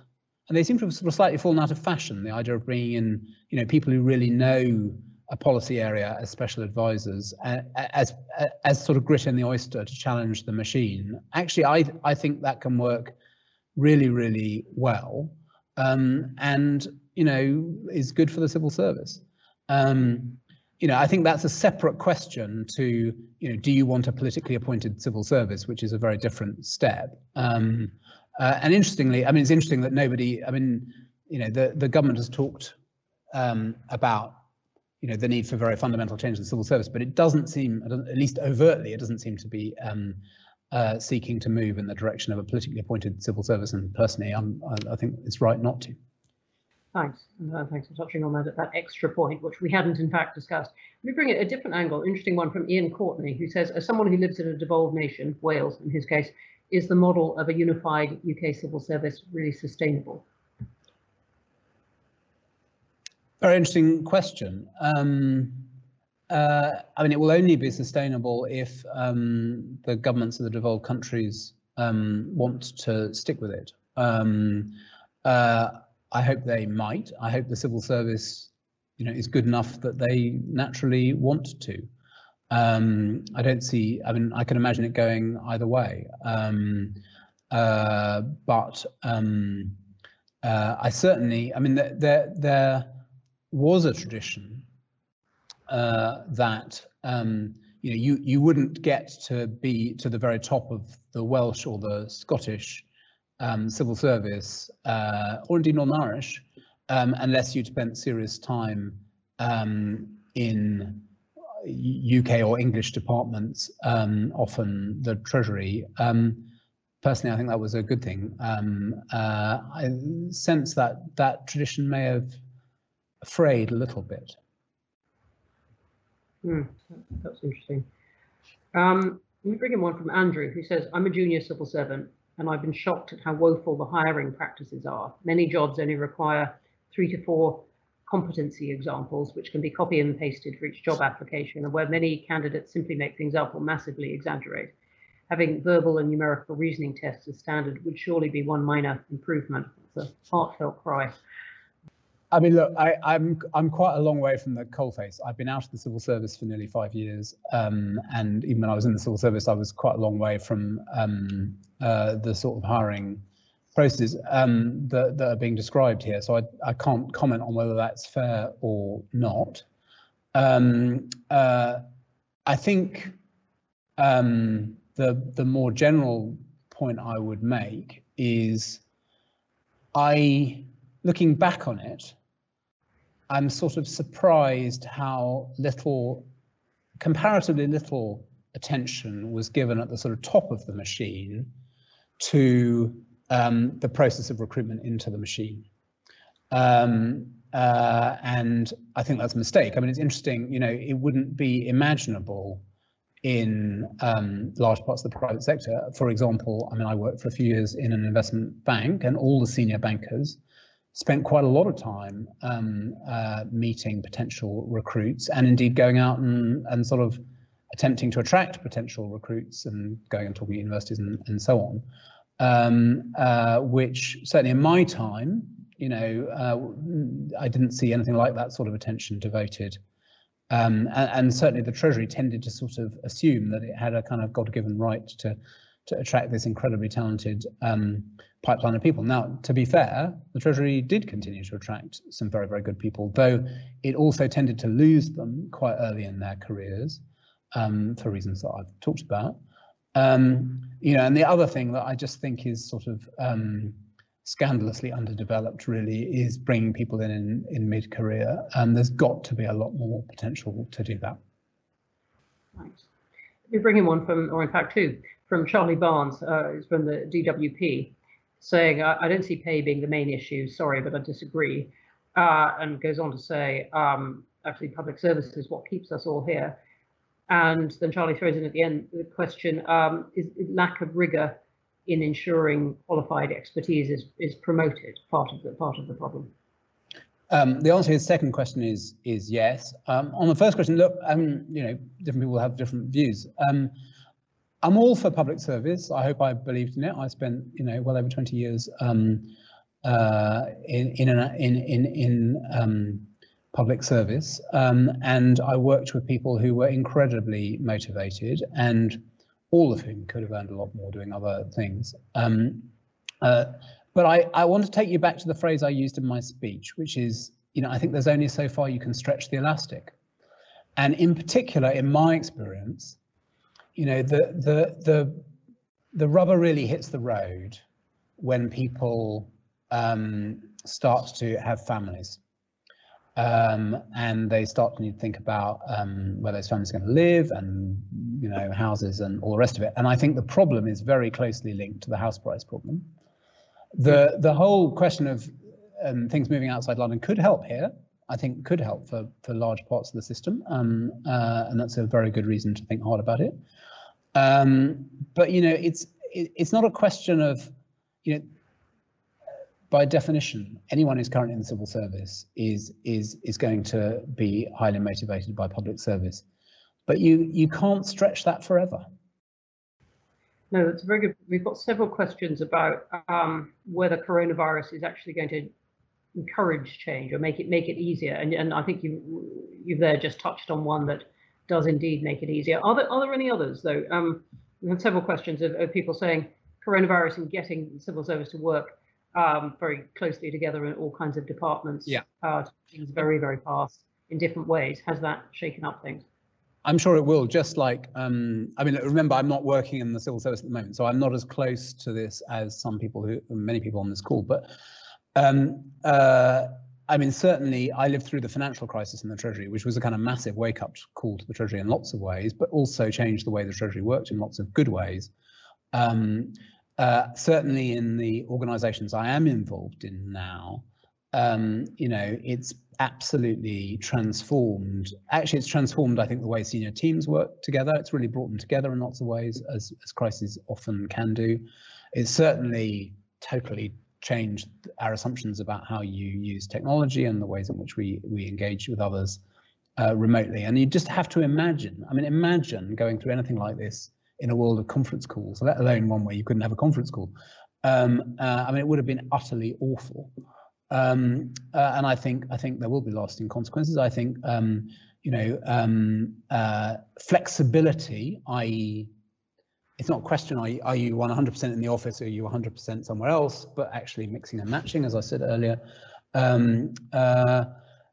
and they seem to have sort of slightly fallen out of fashion, the idea of bringing in, you know, people who really know a policy area as special advisors as as sort of grit in the oyster to challenge the machine. Actually, I I think that can work really really well, um, and you know is good for the civil service. Um, you know, I think that's a separate question to you know, do you want a politically appointed civil service, which is a very different step. Um, uh, and interestingly, I mean, it's interesting that nobody, I mean, you know, the the government has talked um, about you know the need for very fundamental change in the civil service, but it doesn't seem, at least overtly, it doesn't seem to be um, uh, seeking to move in the direction of a politically appointed civil service. And personally, I'm, I, I think it's right not to. Thanks, and uh, thanks for touching on that that extra point, which we hadn't in fact discussed. Let me bring it a different angle, interesting one from Ian Courtney, who says, as someone who lives in a devolved nation, Wales in his case, is the model of a unified UK civil service really sustainable? Very interesting question. Um, uh, I mean, it will only be sustainable if um, the governments of the devolved countries um, want to stick with it. Um, uh, I hope they might. I hope the civil service, you know, is good enough that they naturally want to. Um, I don't see. I mean, I can imagine it going either way. Um, uh, but um, uh, I certainly. I mean, there there was a tradition uh, that um, you know you you wouldn't get to be to the very top of the Welsh or the Scottish um, civil service uh, or indeed Northern Irish um, unless you'd spent serious time um, in UK or English departments, um, often the Treasury. Um, personally, I think that was a good thing. Uh, I sense that that tradition may have frayed a little bit. Hmm, that's interesting. Um, let me bring in one from Andrew, who says, I'm a junior civil servant and I've been shocked at how woeful the hiring practices are. Many jobs only require three to four competency examples, which can be copy and pasted for each job application, and where many candidates simply make things up or massively exaggerate. Having verbal and numerical reasoning tests as standard would surely be one minor improvement. It's a heartfelt cry. I mean, look, I, am I'm, I'm quite a long way from the coalface. I've been out of the civil service for nearly five years, um, and even when I was in the civil service, I was quite a long way from um, uh, the sort of hiring processes um, that, that, are being described here. So I, I can't comment on whether that's fair or not. Um, uh, I think um, the the more general point I would make is I looking back on it, I'm sort of surprised how little, comparatively little attention was given at the sort of top of the machine to um, the process of recruitment into the machine. Um, uh, and I think that's a mistake. I mean, it's interesting, you know, it wouldn't be imaginable in um, large parts of the private sector. For example, I mean, I worked for a few years in an investment bank and all the senior bankers spent quite a lot of time um, uh, meeting potential recruits and indeed going out and, and sort of attempting to attract potential recruits and going and talking to universities and, and so on, um, uh, which certainly in my time, you know, uh, I didn't see anything like that sort of attention devoted. Um, and, and, certainly the Treasury tended to sort of assume that it had a kind of God-given right to to attract this incredibly talented um, pipeline of people. Now, to be fair, the Treasury did continue to attract some very, very good people, though it also tended to lose them quite early in their careers um, for reasons that I've talked about. Um, you know, and the other thing that I just think is sort of um, scandalously underdeveloped really is bringing people in in, in mid-career. And um, there's got to be a lot more potential to do that. Thanks. We're bringing one from, or in fact two, from Charlie Barnes, uh, from the DWP, saying, I, I, don't see pay being the main issue, sorry, but I disagree. Uh, and goes on to say, um, actually, public service is what keeps us all here. And then Charlie throws in at the end the question, um, is, lack of rigor in ensuring qualified expertise is, is promoted part of the part of the problem? Um, the answer to the second question is is yes. Um, on the first question, look, um, you know, different people have different views. Um, I'm all for public service. I hope I believed in it. I spent, you know, well over 20 years um, uh, in in in in, in um, public service, and I worked with people who were incredibly motivated and all of whom could have earned a lot more doing other things. Um, uh, but I, I want to take you back to the phrase I used in my speech, which is, you know, I think there's only so far you can stretch the elastic. And in particular, in my experience, you know, the the the the rubber really hits the road when people um, start to have families. Um, and they start to think about um, where those families are going to live and you know houses and all the rest of it. And I think the problem is very closely linked to the house price problem. The the whole question of um, things moving outside London could help here. I think could help for for large parts of the system, um, uh, and that's a very good reason to think hard about it. Um, but you know, it's it, it's not a question of you know by definition, anyone who's currently in the civil service is is is going to be highly motivated by public service. But you you can't stretch that forever. No, that's very good. We've got several questions about um, whether coronavirus is actually going to encourage change or make it make it easier. And, and I think you you've there just touched on one that does indeed make it easier. Are there are there any others though? Um, we have several questions of, of people saying coronavirus and getting civil service to work um, very closely together in all kinds of departments. Yeah. Uh, things very, very fast in different ways. Has that shaken up things? I'm sure it will, just like, um, I mean, remember, I'm not working in the civil service at the moment, so I'm not as close to this as some people who, many people on this call, but um, uh, I mean, certainly I lived through the financial crisis in the Treasury, which was a kind of massive wake up call to the Treasury in lots of ways, but also changed the way the Treasury worked in lots of good ways. Um, uh, certainly in the organizations I am involved in now, um, you know, it's absolutely transformed. Actually, it's transformed, I think, the way senior teams work together. It's really brought them together in lots of ways, as, as crises often can do. It's certainly totally changed our assumptions about how you use technology and the ways in which we, we engage with others uh, remotely. And you just have to imagine, I mean, imagine going through anything like this in a world of conference calls, let alone one where you couldn't have a conference call. Um, uh, I mean, it would have been utterly awful. Um, uh, and I think I think there will be lasting consequences. I think um, you know um, uh, flexibility, i.e., it's not a question are you, are you 100% in the office or are you 100% somewhere else, but actually mixing and matching, as I said earlier. Um, uh,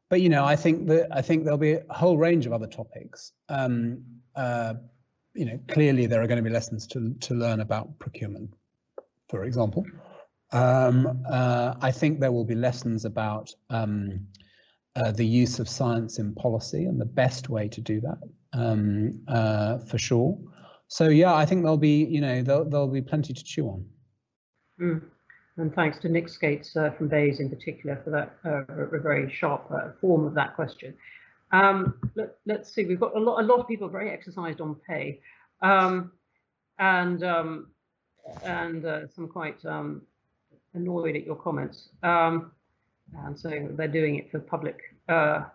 but you know, I think that I think there'll be a whole range of other topics. Um, uh, you know, clearly there are going to be lessons to, to learn about procurement, for example. Um, uh, I think there will be lessons about um, uh, the use of science in policy and the best way to do that, um, uh, for sure. So yeah, I think there'll be, you know, there'll, there'll be plenty to chew on. Mm. And thanks to Nick Skates uh, from BEIS in particular for that uh, very sharp uh, form of that question. Um, let, us see, we've got a lot, a lot of people very exercised on pay, um, and um, and uh, some quite um, annoyed at your comments, um, and saying they're doing it for public uh,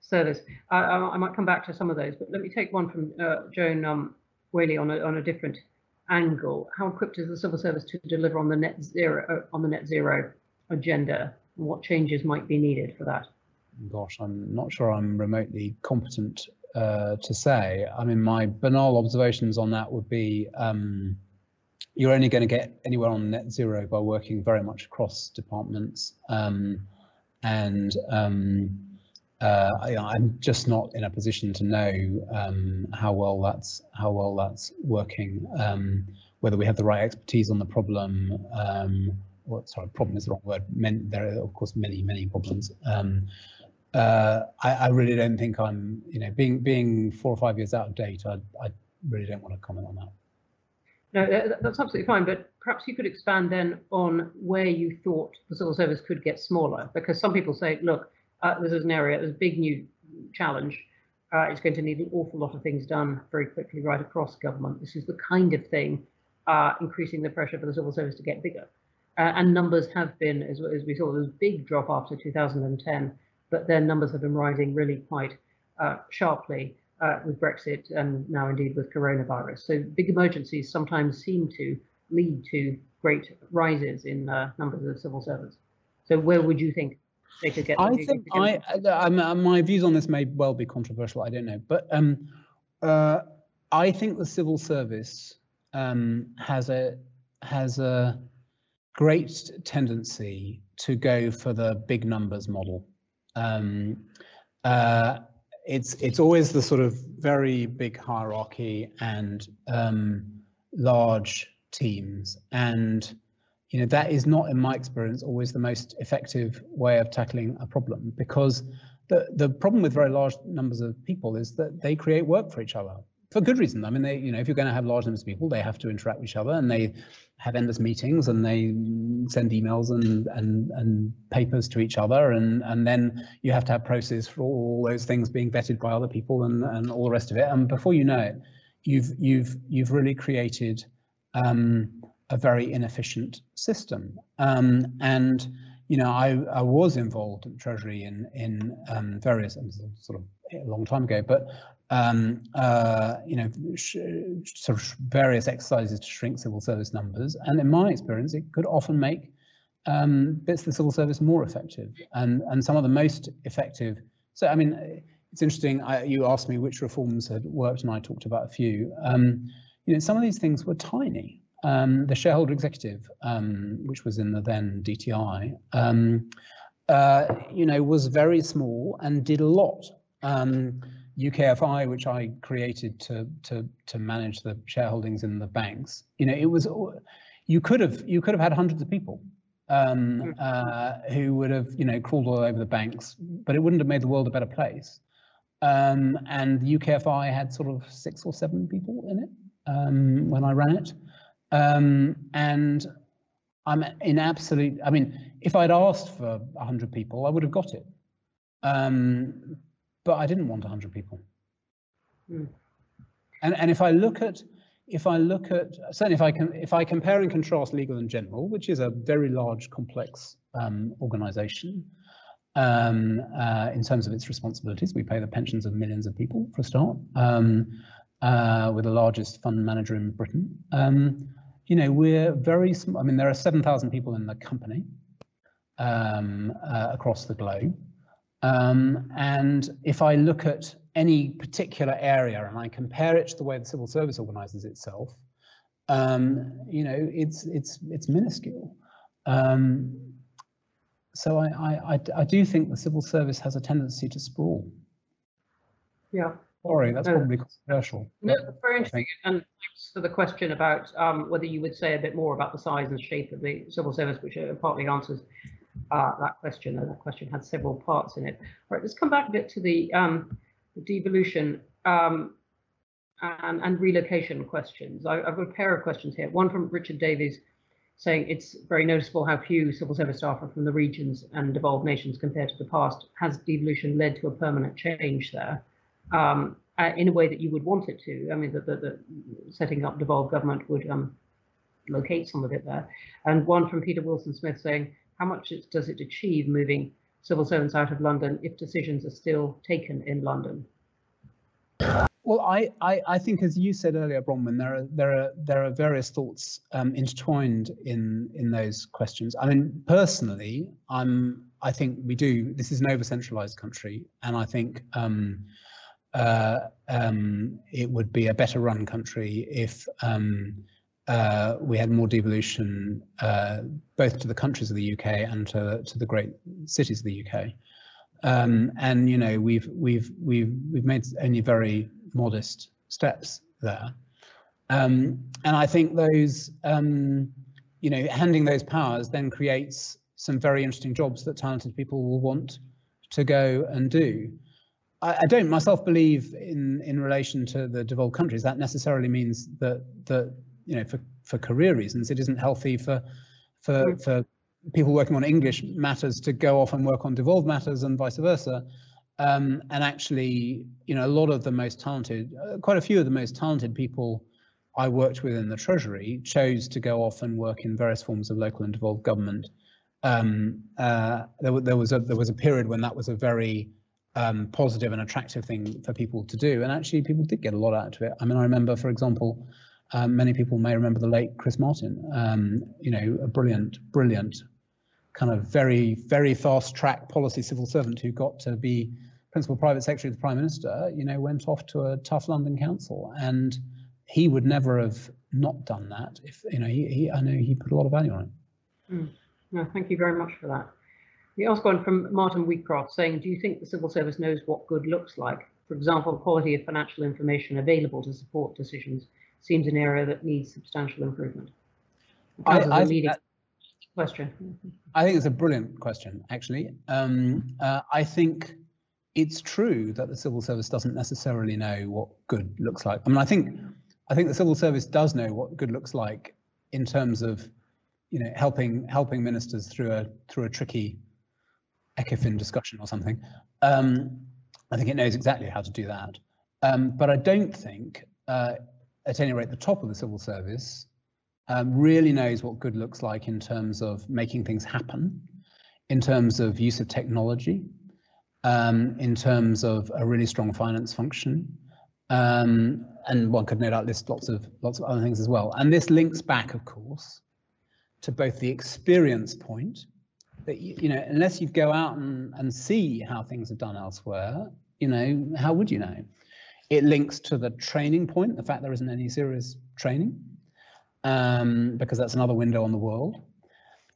service. I, I, might come back to some of those, but let me take one from uh, Joan Whaley on a, on a different angle. How equipped is the civil service to deliver on the net zero on the net zero agenda? And what changes might be needed for that? gosh, I'm not sure I'm remotely competent uh, to say. I mean, my banal observations on that would be um, you're only going to get anywhere on net zero by working very much across departments um, and um, uh, I, am just not in a position to know um, how well that's how well that's working. Um, whether we have the right expertise on the problem. Um, or, sorry, problem is the wrong word. Men, there are of course many many problems. Um, uh, I, I, really don't think I'm, you know, being being four or five years out of date. I, I really don't want to comment on that. No, that's absolutely fine. But perhaps you could expand then on where you thought the civil service could get smaller, because some people say, look, uh, this is an area, there's a big new challenge. Uh, it's going to need an awful lot of things done very quickly right across government. This is the kind of thing uh, increasing the pressure for the civil service to get bigger. Uh, and numbers have been, as, as, we saw, there was a big drop after 2010, but then numbers have been rising really quite uh, sharply uh, with Brexit and now indeed with coronavirus. So big emergencies sometimes seem to lead to great rises in numbers of civil servants. So where would you think they could get? I think I, I, my views on this may well be controversial. I don't know, but um, uh, I think the civil service um, has a has a great tendency to go for the big numbers model. Um, uh, it's it's always the sort of very big hierarchy and um, large teams, and you know that is not, in my experience, always the most effective way of tackling a problem because the the problem with very large numbers of people is that they create work for each other for good reason. I mean, they, you know, if you're going to have large numbers of people, they have to interact with each other, and they have endless meetings, and they send emails and and and papers to each other, and and then you have to have process for all those things being vetted by other people, and and all the rest of it. And before you know it, you've you've you've really created um, a very inefficient system. Um, and you know, I I was involved at Treasury in in um, various sort of a long time ago, but um, uh, you know, sort of various exercises to shrink civil service numbers. And in my experience, it could often make um, bits of the civil service more effective and, and some of the most effective. So, I mean, it's interesting, I, you asked me which reforms had worked and I talked about a few. Um, you know, some of these things were tiny. Um, the shareholder executive, um, which was in the then DTI, um, uh, you know, was very small and did a lot. Um, UKFI, which I created to to to manage the shareholdings in the banks, you know, it was you could have you could have had hundreds of people um, hmm. uh, who would have you know crawled all over the banks, but it wouldn't have made the world a better place. Um, and UKFI had sort of six or seven people in it um, when I ran it, um, and I'm in absolute. I mean, if I'd asked for hundred people, I would have got it. Um, but I didn't want 100 people. Mm. And and if I look at if I look at certainly if I can if I compare and contrast Legal and General, which is a very large, complex um, organization, um, uh, in terms of its responsibilities, we pay the pensions of millions of people for a start. Um, uh, we're the largest fund manager in Britain. Um, you know, we're very small. I mean, there are 7,000 people in the company um, uh, across the globe. Um, and if I look at any particular area and I compare it to the way the civil service organizes itself, um, you know, it's it's it's minuscule. Um, so I, I, I do think the civil service has a tendency to sprawl. Yeah. Sorry, that's probably controversial. No, very interesting. And thanks for the question about um, whether you would say a bit more about the size and shape of the civil service, which partly answers uh, that question, and that question had several parts in it. All right, let's come back a bit to the, um, the devolution um, and, and, relocation questions. I, have got a pair of questions here. One from Richard Davies saying it's very noticeable how few civil service staff are from the regions and devolved nations compared to the past. Has devolution led to a permanent change there? Um, uh, in a way that you would want it to. I mean, the, the, the setting up devolved government would um, locate some of it there. And one from Peter Wilson Smith saying, how much does it achieve moving civil servants out of London if decisions are still taken in London? Well, I, I, I think, as you said earlier, Bronwen, there are there are there are various thoughts um, intertwined in in those questions. I mean, personally, I'm I think we do. This is an over-centralized country, and I think um, uh, um, it would be a better run country if um, uh, we had more devolution uh, both to the countries of the UK and to, to the great cities of the UK. Um, and you know we've we've we've we've made only very modest steps there. Um, and I think those um, you know handing those powers then creates some very interesting jobs that talented people will want to go and do. I, I don't myself believe in in relation to the devolved countries that necessarily means that that you know for for career reasons it isn't healthy for for mm. for people working on English matters to go off and work on devolved matters and vice versa. Um, and actually, you know, a lot of the most talented, uh, quite a few of the most talented people I worked with in the Treasury chose to go off and work in various forms of local and devolved government. Um, uh, there, there, was a there was a period when that was a very um, positive and attractive thing for people to do, and actually people did get a lot out of it. I mean, I remember, for example, um, many people may remember the late Chris Martin. Um, you know, a brilliant, brilliant kind of very, very fast track policy civil servant who got to be principal private secretary of the prime minister, you know, went off to a tough London council. And he would never have not done that if, you know, he, he I know he put a lot of value on it. Mm. No, thank you very much for that. We also one from Martin Wheatcroft saying, do you think the civil service knows what good looks like? For example, quality of financial information available to support decisions seems an area that needs substantial improvement. I, I think that, question. I think it's a brilliant question, actually. Um, uh, I think it's true that the civil service doesn't necessarily know what good looks like. I mean, I think I think the civil service does know what good looks like in terms of, you know, helping helping ministers through a through a tricky ECOFIN discussion or something. Um, I think it knows exactly how to do that. Um, but I don't think, uh, at any rate, the top of the civil service um, really knows what good looks like in terms of making things happen, in terms of use of technology, um, in terms of a really strong finance function. Um, and one could no doubt list lots of lots of other things as well. And this links back, of course, to both the experience point you know, unless you go out and, and see how things are done elsewhere, you know, how would you know? It links to the training point, the fact there isn't any serious training um, because that's another window on the world.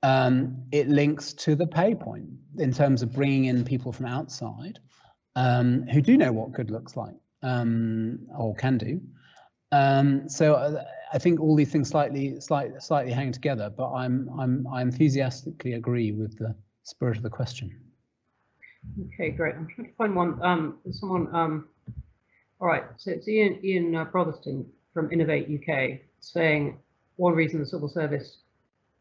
Um, it links to the pay point in terms of bringing in people from outside um, who do know what good looks like um, or can do. Um, so uh, I think all these things slightly, slightly, slightly hang together. But I'm, I'm, I enthusiastically agree with the spirit of the question. Okay, great. I'm trying to find one. Um, someone. Um, all right. So it's Ian, Ian uh, from Innovate UK saying one reason the civil service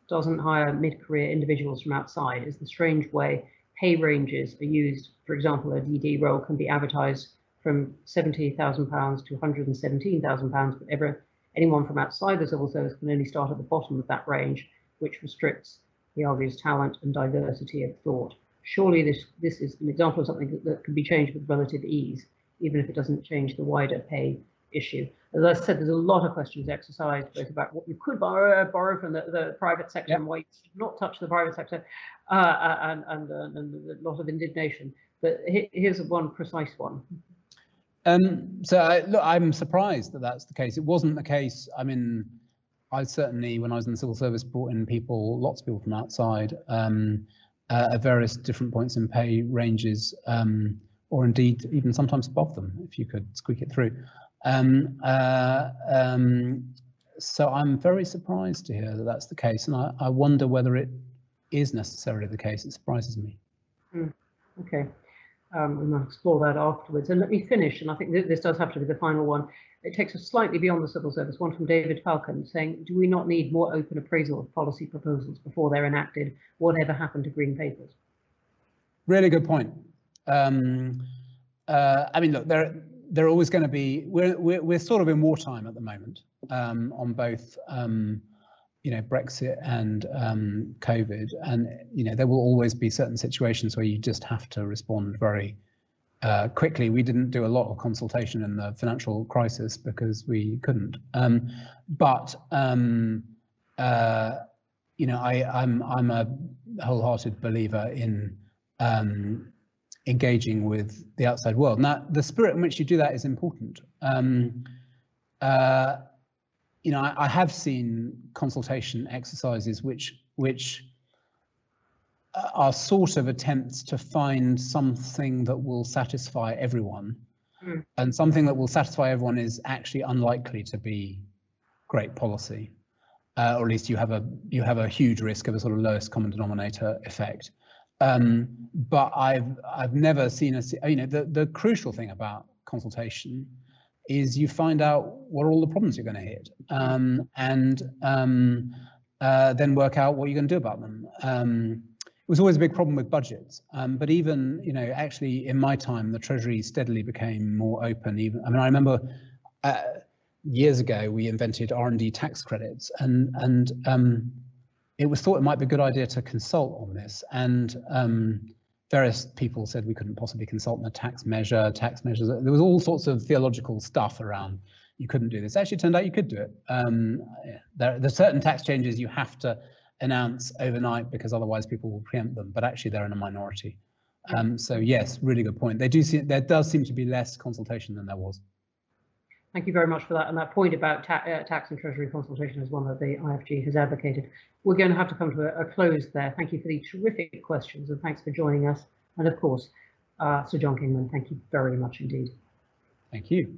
doesn't hire mid-career individuals from outside is the strange way pay ranges are used. For example, a DD role can be advertised from £70,000 to £117,000, but ever, anyone from outside the civil service can only start at the bottom of that range, which restricts, he argues, talent and diversity of thought. Surely this, this is an example of something that, that can be changed with relative ease, even if it doesn't change the wider pay issue. As I said, there's a lot of questions exercised both about what you could borrow, borrow from the, the private sector yep. and why you should not touch the private sector, uh, and, and, uh, and a lot of indignation. But here's one precise one. Um, so I, look, I'm surprised that that's the case. It wasn't the case. I mean, I certainly, when I was in the civil service, brought in people, lots of people from outside, um, uh, at various different points in pay ranges, um, or indeed even sometimes above them, if you could squeak it through. Um, uh, um, so I'm very surprised to hear that that's the case, and I, I, wonder whether it is necessarily the case. It surprises me. Mm, okay, um, we might explore that afterwards. And let me finish, and I think th this does have to be the final one. It takes us slightly beyond the civil service. One from David Falcon saying, do we not need more open appraisal of policy proposals before they're enacted? Whatever happened to green papers? Really good point. Um, uh, I mean, look, there they're always going to be we're, we're, we're sort of in wartime at the moment um, on both um, you know Brexit and um, COVID, and you know there will always be certain situations where you just have to respond very uh, quickly. We didn't do a lot of consultation in the financial crisis because we couldn't. Um, but um, uh, you know I, I'm I'm a wholehearted believer in um, engaging with the outside world. Now, the spirit in which you do that is important. Um, uh, you know, I, I, have seen consultation exercises which which uh, are sort of attempts to find something that will satisfy everyone. Mm. And something that will satisfy everyone is actually unlikely to be great policy. Uh, or at least you have a you have a huge risk of a sort of lowest common denominator effect. Um, but I've I've never seen a you know the the crucial thing about consultation is you find out what are all the problems you're going to hit um, and um, uh, then work out what you're going to do about them. Um, it was always a big problem with budgets, um, but even you know actually in my time the Treasury steadily became more open. Even I mean I remember uh, years ago we invented R&D tax credits and and um, it was thought it might be a good idea to consult on this and um, various people said we couldn't possibly consult on a tax measure, tax measures. There was all sorts of theological stuff around. You couldn't do this. Actually, turned out you could do it. Um, there, there are certain tax changes you have to announce overnight because otherwise people will preempt them. But actually, they're in a minority. Um, so yes, really good point. They do see there does seem to be less consultation than there was. Thank you very much for that. And that point about ta uh, tax and treasury consultation is one that the IFG has advocated. We're going to have to come to a, a, close there. Thank you for the terrific questions and thanks for joining us. And of course, uh, Sir John Kingman, thank you very much indeed. Thank you.